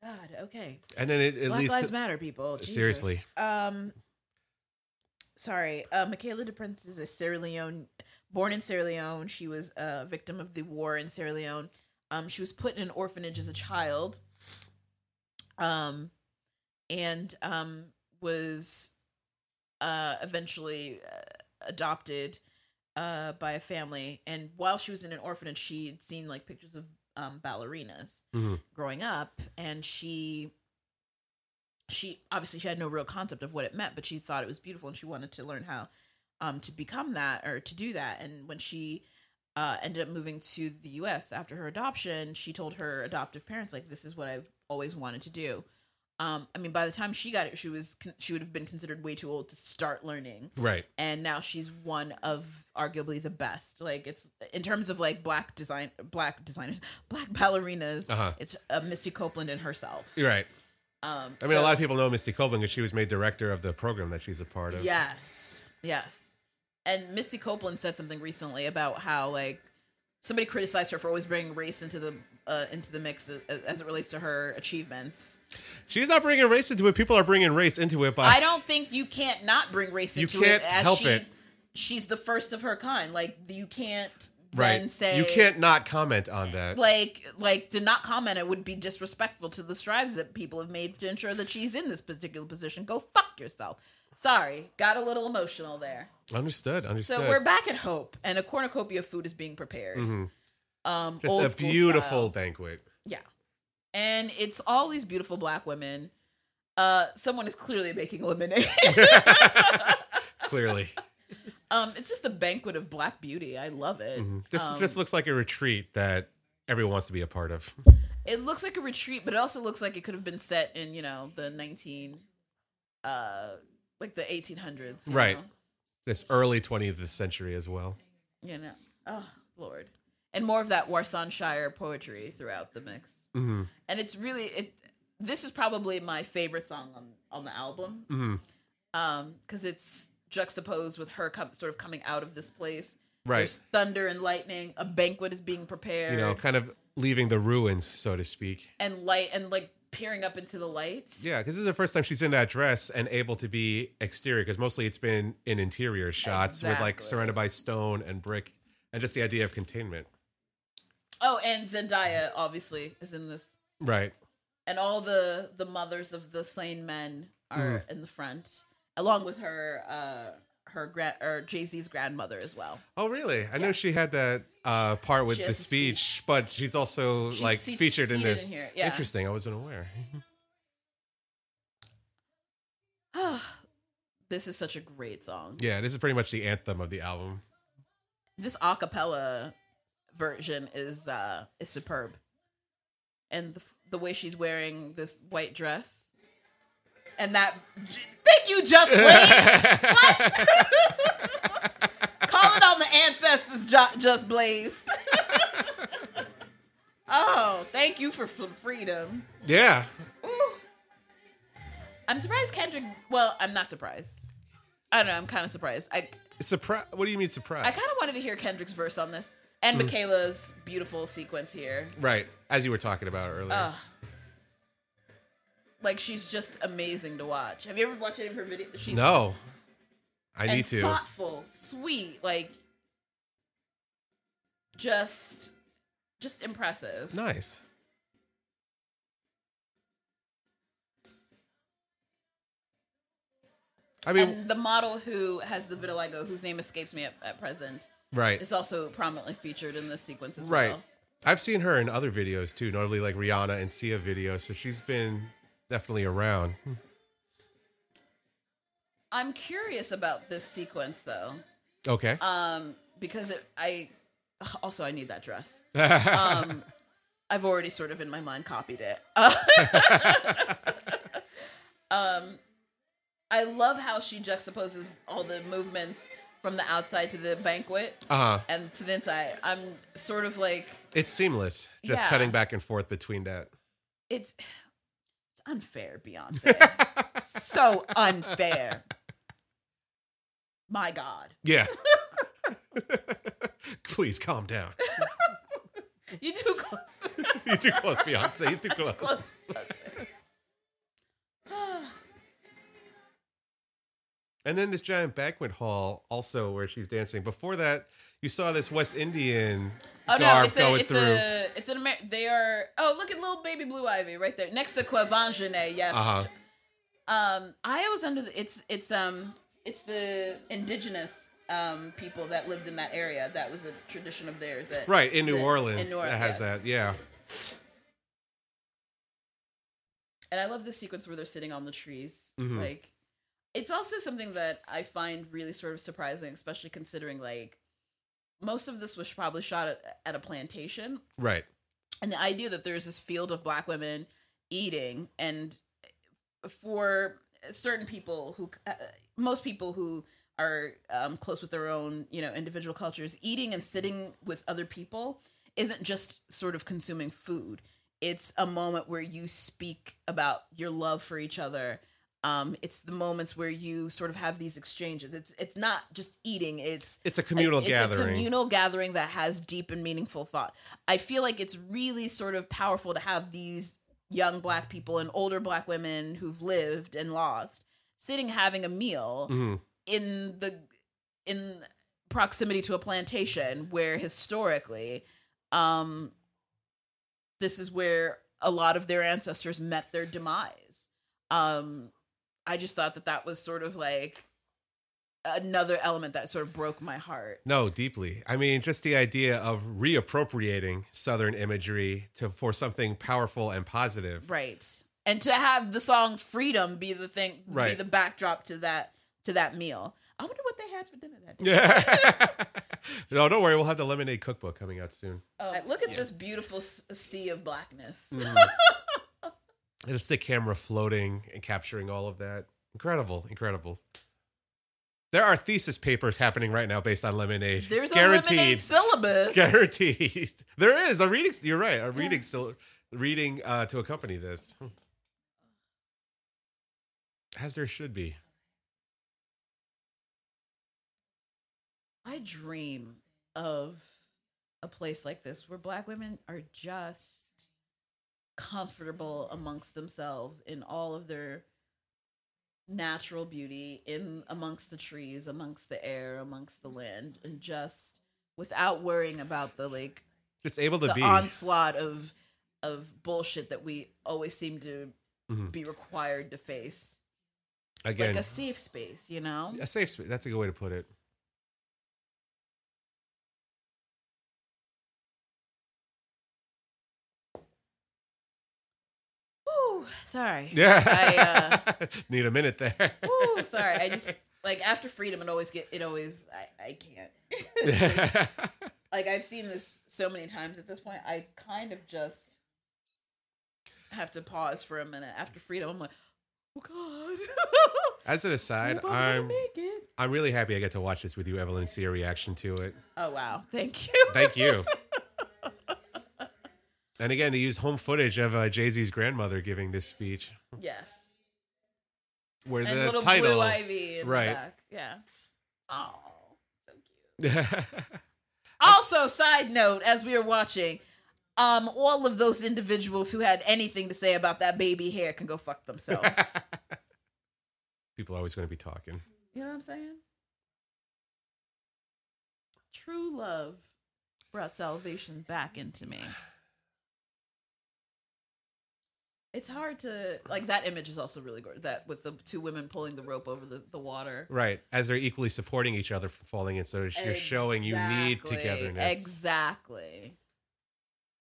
B: God, okay.
A: And then it, it
B: Black Lives
A: to,
B: Matter, people. Jesus.
A: Seriously.
B: Um, sorry. Uh, Michaela DePrince is a Sierra Leone, born in Sierra Leone. She was a victim of the war in Sierra Leone. Um, she was put in an orphanage as a child. Um, and um was uh eventually uh, adopted uh by a family. And while she was in an orphanage, she'd seen like pictures of um ballerinas
A: Mhm.
B: growing up, and she she obviously she had no real concept of what it meant, but she thought it was beautiful and she wanted to learn how um to become that or to do that. And when she uh ended up moving to the US after her adoption, she told her adoptive parents like this is what I've always wanted to do. Um I mean by the time she got it she was con- she would have been considered way too old to start learning
A: right.
B: and now she's one of arguably the best. Like it's in terms of like black design, black designers, black ballerinas.
A: Uh-huh.
B: It's uh, Misty Copeland and herself.
A: Right.
B: Um,
A: I mean, a lot of people know Misty Copeland because she was made director of the program that she's a part of.
B: Yes, yes. And Misty Copeland said something recently about how like somebody criticized her for always bringing race into the uh, into the mix as, as it relates to her achievements.
A: She's not bringing race into it. People are bringing race into it by
B: I don't think you can't not bring race
A: You
B: into
A: can't
B: it as
A: help
B: she's,
A: it.
B: she's the first of her kind. Like you can't
A: right.
B: then say
A: you can't not comment on that.
B: like like to not comment it would be disrespectful to the strives that people have made to ensure that she's in this particular position go fuck yourself sorry got a little emotional there
A: Understood. Understood.
B: so we're back at hope and a cornucopia of food is being prepared um
A: Mm-hmm. Just a beautiful
B: style.
A: banquet.
B: yeah and it's all these beautiful black women uh someone is clearly making lemonade
A: Clearly,
B: um it's just a banquet of black beauty i love it
A: this
B: Um,
A: just looks like a retreat that everyone wants to be a part of.
B: it looks like a retreat, but it also looks like it could have been set in, you know, the nineteen, uh, like the eighteen hundreds,
A: Right.
B: Know?
A: This early 20th century as well.
B: You know, oh lord, and more of that Warsan Shire poetry throughout the mix,
A: hmm
B: and it's really it. This is probably my favorite song on on the album,
A: hmm
B: um, because it's juxtaposed with her com- sort of coming out of this place.
A: Right.
B: There's thunder and lightning. A banquet is being prepared.
A: You know, kind of leaving the ruins, so to speak.
B: and light and like peering up into the lights.
A: Yeah, because this is the first time she's in that dress and able to be exterior. Because mostly it's been in interior shots with like surrounded by stone and brick, and just the idea of containment.
B: Oh, and Zendaya obviously is in this,
A: Right.
B: and all the the mothers of the slain men are
A: Mm.
B: in the front, along with her uh her grand or Jay Z's grandmother as well.
A: Oh, really? I know she had that uh, part with the speech,
B: speech.
A: but she's also
B: She's
A: like
B: se-
A: featured in this.
B: in yeah.
A: Interesting. I wasn't aware.
B: this is such a great song.
A: yeah, this is pretty much the anthem of the album.
B: This a cappella version is uh is superb, and the, the way she's wearing this white dress. And that, thank you, Just Blaze. what? Call it on the ancestors, Just Blaze. oh, thank you for freedom.
A: Yeah.
B: I'm surprised Kendrick. Well, I'm not surprised. I don't know. I'm kind of surprised. I
A: Surprise. What do you mean surprise?
B: I kind of wanted to hear Kendrick's verse on this and hmm. Michaela's beautiful sequence here.
A: Right, as you were talking about earlier.
B: Ugh. Like she's just amazing to watch. Have you ever watched any of her videos? She's
A: no, I need to.
B: thoughtful, sweet, like just just impressive.
A: Nice. I mean,
B: and the model who has the vitiligo, whose name escapes me at, at present,
A: right,
B: is also prominently featured in this sequence as
A: right.
B: well. Right.
A: I've seen her in other videos too, notably like Rihanna and Sia videos. So she's been definitely around.
B: I'm curious about this sequence though,
A: Okay.
B: um, because it, I also I need that dress. Um, I've already sort of in my mind copied it. um, I love how she juxtaposes all the movements from the outside to the banquet
A: uh huh.
B: and to the inside. I'm sort of like
A: It's seamless, just
B: Yeah.
A: cutting back and forth between that.
B: it's unfair, Beyonce. so unfair. My God.
A: Yeah. Please calm down.
B: You're too close.
A: You're too close, Beyonce. You're too close.
B: Too close
A: and then this giant banquet hall, also where she's dancing. Before that, you saw this West Indian
B: Oh no, it's a it's
A: through.
B: a it's an Amer- they are oh look at little baby blue ivy right there next to Quvenzhané, yes.
A: Uh-huh.
B: Um I was under the it's it's um it's the indigenous um people that lived in that area. That was a tradition of theirs that
A: Right in New
B: that-
A: Orleans,
B: in New Orleans,
A: has
B: yes.
A: that. Yeah,
B: And I love the sequence where they're sitting on the trees.
A: Mhm.
B: Like it's also something that I find really sort of surprising, especially considering like most of this was probably shot at, at a plantation.
A: right.
B: and the idea that there's this field of black women eating and for certain people who uh, most people who are um, close with their own you know individual cultures eating and sitting with other people isn't just sort of consuming food it's a moment where you speak about your love for each other um, it's the moments where you sort of have these exchanges it's it's not just eating it's
A: It's a communal
B: it's
A: gathering.
B: a communal gathering that has deep and meaningful thought. I feel like it's really sort of powerful to have these young black people and older black women who've lived and lost sitting having a meal
A: Mhm.
B: in the in proximity to a plantation where historically um this is where a lot of their ancestors met their demise um i just thought that that was sort of like another element that sort of broke my heart
A: No, deeply. I mean, just the idea of reappropriating Southern imagery to for something powerful and positive.
B: right and to have the song freedom be the thing be the backdrop to that to that meal i wonder what they had for dinner that day
A: Yeah. no, don't worry. We'll have the lemonade cookbook coming out soon.
B: oh, look at this beautiful sea of blackness mm.
A: And it's the camera floating and capturing all of that. Incredible, incredible. There are thesis papers happening right now based on lemonade.
B: there's a
A: guaranteed.
B: lemonade syllabus
A: guaranteed. There is a reading. You're right. A reading still reading uh, to accompany this, as there should be.
B: I dream of a place like this where black women are just comfortable amongst themselves in all of their natural beauty in amongst the trees amongst the air amongst the land and just without worrying about the like
A: it's able to
B: the
A: be.
B: onslaught of of bullshit that we always seem to
A: Mhm.
B: be required to face
A: Again,
B: like a safe space you know
A: a safe space. That's a good way to put it.
B: Sorry
A: Yeah.
B: I, uh,
A: Need a minute there.
B: Woo, sorry. I just like after freedom it always get it always I, I can't. like I've seen this so many times at this point. I kind of just have to pause for a minute. After freedom, I'm like, oh god.
A: As an aside,
B: I'm.
A: I'm really happy I get to watch this with you, Evelyn, and see your reaction to it.
B: Oh wow. Thank you.
A: Thank you. And again, to use home footage of uh, Jay Z's grandmother giving this speech,
B: yes.
A: where
B: And
A: the
B: little
A: title,
B: blue ivy in
A: Right.
B: the back. Yeah. Oh, so cute. Also, side note, as we were watching, um, all of those individuals who had anything to say about that baby hair can go fuck themselves.
A: People are always going to be talking.
B: you know what I'm saying? True love brought salvation back into me. It's hard to like that image is also really good. That with the two women pulling the rope over the, the water.
A: Right, as they're equally supporting each other from falling in, so you're showing you need togetherness.
B: Exactly.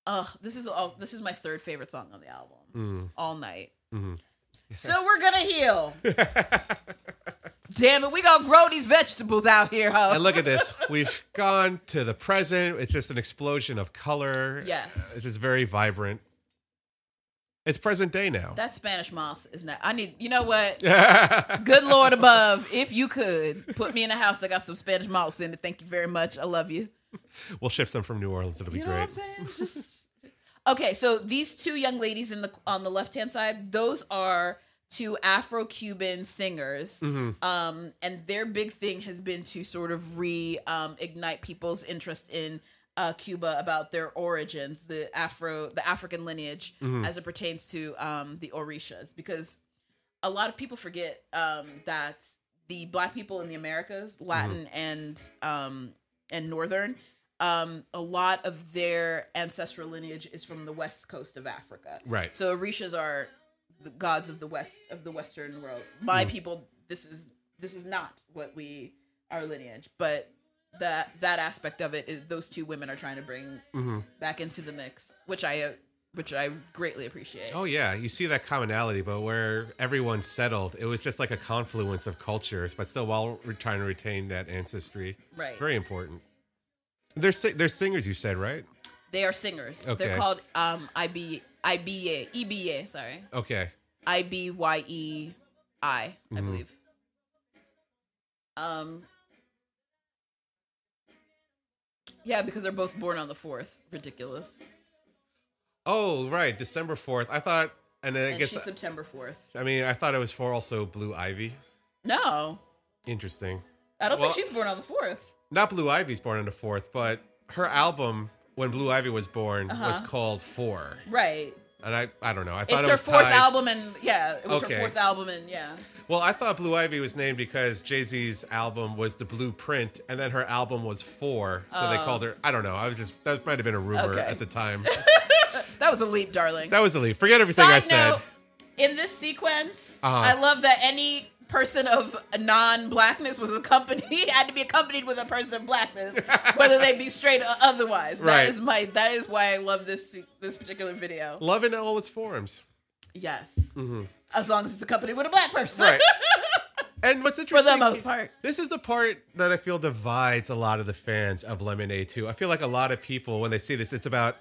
B: Ugh, this is all. This is my third favorite song on the album.
A: Mm,
B: All night.
A: mhm.
B: So we're gonna heal. Damn it, we gonna grow these vegetables out here, huh?
A: and look at this. We've gone to the present. It's just an explosion of color.
B: Yes.
A: It's just very vibrant. It's present day now.
B: That Spanish moss is not. I need. You know what? Good Lord above, if you could put me in a house that got some Spanish moss in it. Thank you very much. I love you.
A: we'll ship some from New Orleans. It'll be
B: You know
A: great.
B: what I'm saying? Just okay. So these two young ladies in the on the left hand side, those are two Afro-Cuban singers,
A: Mm-hmm.
B: um, and their big thing has been to sort of re um, ignite people's interest in uh, Cuba about their origins, the Afro, the African lineage,
A: Mm-hmm.
B: as it pertains to um, the Orishas, because a lot of people forget um, that the black people in the Americas, Latin and um and northern, um, a lot of their ancestral lineage is from the west coast of Africa.
A: Right.
B: So Orishas are the gods of the west of the western world. My people, this is this is not what we our lineage, but that that aspect of it is those two women are trying to bring back into the mix, which I which I greatly appreciate.
A: Oh yeah, you see that commonality, but where everyone settled, it was just like a confluence of cultures, but still while we're trying to retain that ancestry.
B: Right.
A: Very important. There's si- there's singers you said right?
B: They are singers.
A: Okay.
B: They're called um IB IBA EBA, sorry.
A: Okay.
B: I B Y E I, I
A: Mhm.
B: believe. Um Yeah, because they're both born on the 4th. Ridiculous.
A: Oh right, December fourth. I thought, and then I
B: and
A: guess
B: she's September 4th.
A: I mean I thought it was for also Blue Ivy.
B: No.
A: Interesting.
B: I don't
A: Well-
B: think she's born on the 4th.
A: Not Blue Ivy's born on the fourth, but her album when Blue Ivy was born was
B: Uh-huh.
A: called Four,
B: Right.
A: And I I don't know. I thought
B: It's
A: it
B: her fourth
A: tied-
B: album and yeah, it was
A: Okay.
B: her fourth album and yeah.
A: Well, I thought Blue Ivy was named because Jay Z's album was the Blueprint, and then her album was Four, so they
B: Oh.
A: called her. I don't know. I was just that might have been a rumor
B: Okay.
A: at the time.
B: That was a leap, darling.
A: that was a leap. Forget everything
B: Side
A: I said.
B: note, in this sequence,
A: Uh-huh.
B: I love that any person of non-blackness was accompanied had to be accompanied with a person of blackness, whether they be straight or otherwise.
A: Right.
B: That is my that is why I love this this particular video.
A: Love in all its forms.
B: Yes, as long as it's accompanied with a black person,
A: Mm-hmm. Right. And what's interesting for
B: the most part.
A: This is the part that I feel divides a lot of the fans of Lemonade too. I feel like a lot of people when they see this, it's about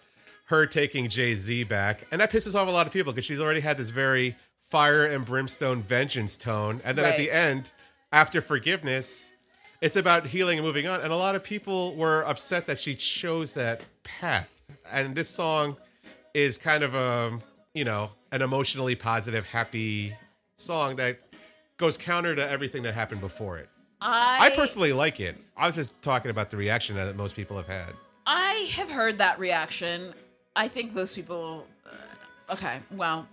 A: her taking Jay Z back, and that pisses off a lot of people because she's already had this very fire and brimstone vengeance tone, and then at the end, after forgiveness, it's about healing and moving on. And a lot of people were upset that she chose that path, and this song is kind of a you know an emotionally positive, happy song that goes counter to everything that happened before it.
B: I
A: I personally like it. I was just talking about the reaction that most people have had.
B: I have heard that reaction. I think those people. Uh, okay, well,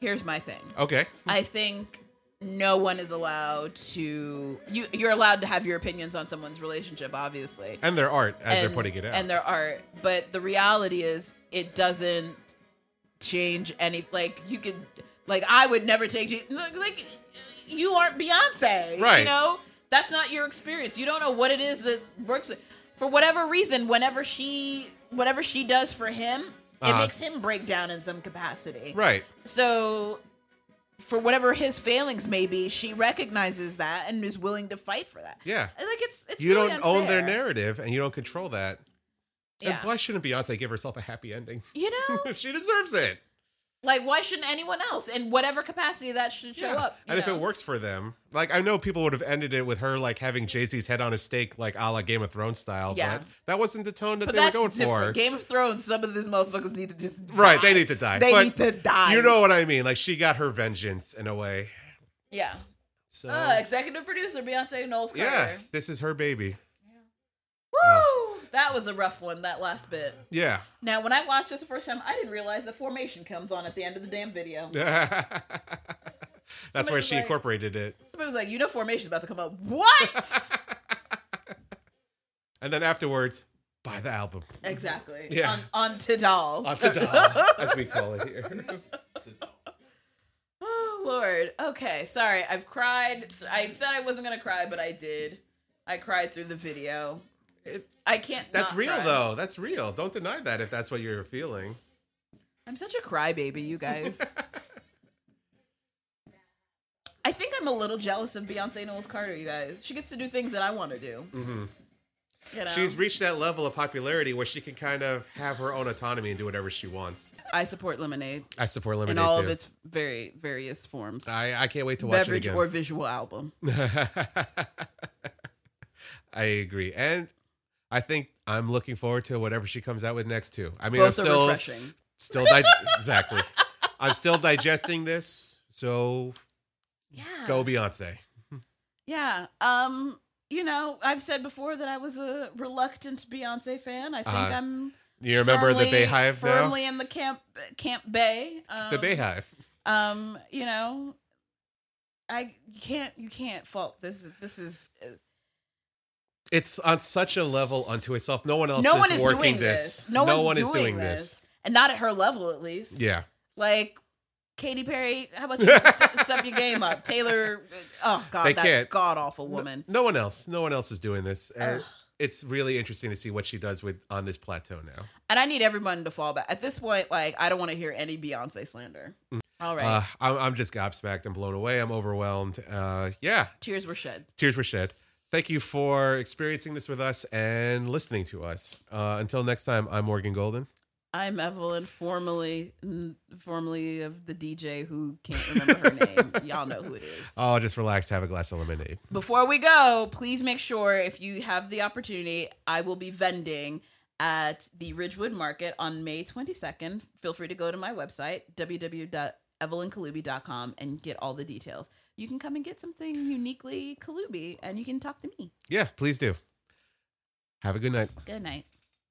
B: here's my thing.
A: Okay.
B: I think no one is allowed to you you're allowed to have your opinions on someone's relationship obviously
A: And their art as they're putting it out.
B: and their art but the reality is it doesn't change any like you could like i would never take you like, you aren't beyonce
A: Right.
B: you know that's not your experience you don't know what it is that works for whatever reason whenever she whatever she does for him it
A: Uh-huh.
B: makes him break down in some capacity
A: right.
B: so, for whatever his failings may be, she recognizes that and is willing to fight for that.
A: Yeah.
B: Like it's it's
A: You
B: really
A: don't own their narrative and you don't control that. And
B: Yeah,
A: why shouldn't Beyonce give herself a happy ending?
B: you know,
A: she deserves it.
B: Like why shouldn't anyone else in whatever capacity that should show
A: Yeah.
B: up? you
A: And if it works for them, like I know people would have ended it with her like having Jay Z's head on a stake, like a la Game of Thrones style.
B: Yeah.
A: But that wasn't the tone that
B: but
A: they were going
B: different.
A: for.
B: Game of Thrones. Some of these motherfuckers need to just
A: Right,
B: die.
A: they need to die.
B: They
A: But
B: need to die.
A: You know what I mean? Like she got her vengeance in a way.
B: Yeah.
A: So
B: Uh, executive producer Beyonce Knowles Carter.
A: yeah, this is her baby.
B: Woo! That was a rough one. That last bit.
A: Yeah.
B: Now, when I watched this the first time, I didn't realize the formation comes on at the end of the damn video.
A: That's
B: Somebody
A: where she
B: like-
A: incorporated it.
B: Somebody was like, "You know, formation's about to come up." What?
A: And then afterwards, buy the album.
B: exactly.
A: Yeah.
B: On, on Tidal.
A: On to Doll, as we call it here.
B: Oh Lord. Okay. Sorry. I've cried. I said I wasn't gonna cry, but I did. I cried through the video.
A: It-
B: I can't.
A: that's real,
B: cry.
A: though. That's real. Don't deny that if that's what you're feeling.
B: I'm such a crybaby, you guys. I think I'm a little jealous of Beyonce Knowles Carter, you guys. She gets to do things that I want to do.
A: hmm
B: You know?
A: She's reached that level of popularity where she can kind of have her own autonomy and do whatever she wants.
B: I support Lemonade
A: I support lemonade in
B: all
A: too.
B: of its very various forms.
A: I, I can't wait to watch
B: Beverage or visual album.
A: I agree, and I think I'm looking forward to whatever she comes out with next too. I mean,
B: Both
A: I'm
B: are
A: still
B: refreshing.
A: still dig- exactly. I'm still digesting this, so
B: Yeah.
A: go Beyonce.
B: Yeah. Um, you know, I've said before that I was a reluctant Beyonce fan. I think
A: Uh-huh.
B: I'm
A: You remember the
B: firmly-
A: Beyhive
B: firmly in the camp Camp Bay. Um,
A: now? The Beyhive.
B: Um, you know, I you can't you can't fault this. is This is uh,
A: It's on such a level unto itself. No one else
B: no
A: is
B: one is
A: working
B: doing
A: this.
B: this. No, one's
A: one is doing
B: this.
A: this.
B: and not at her level at least.
A: Yeah.
B: Like Katy Perry, how about you step, step your game up? Taylor, oh god,
A: They
B: that god awful woman.
A: No one else. No one else is doing this. And it's really interesting to see what she does with on this plateau now.
B: And I need everyone to fall back. At this point, like I don't want to hear any Beyonce slander. All right,
A: Uh, I'm, I'm just gobsmacked. I'm blown away. I'm overwhelmed. Uh, yeah,
B: tears were shed.
A: tears were shed. Thank you for experiencing this with us and listening to us. Uh, until next time, I'm Morgan Golden.
B: I'm Evelyn, formerly formerly of the DJ who can't remember her name. Y'all know who it is.
A: Oh, just relax. Have a glass of lemonade.
B: Before we go, please make sure if you have the opportunity, I will be vending at the Ridgewood Market on May 22nd. Feel free to go to my website, www.evelynkalubi.com, and get all the details. You can come and get something uniquely Kalubi, and you can talk to me.
A: Yeah, please do. Have a good night.
B: Good night.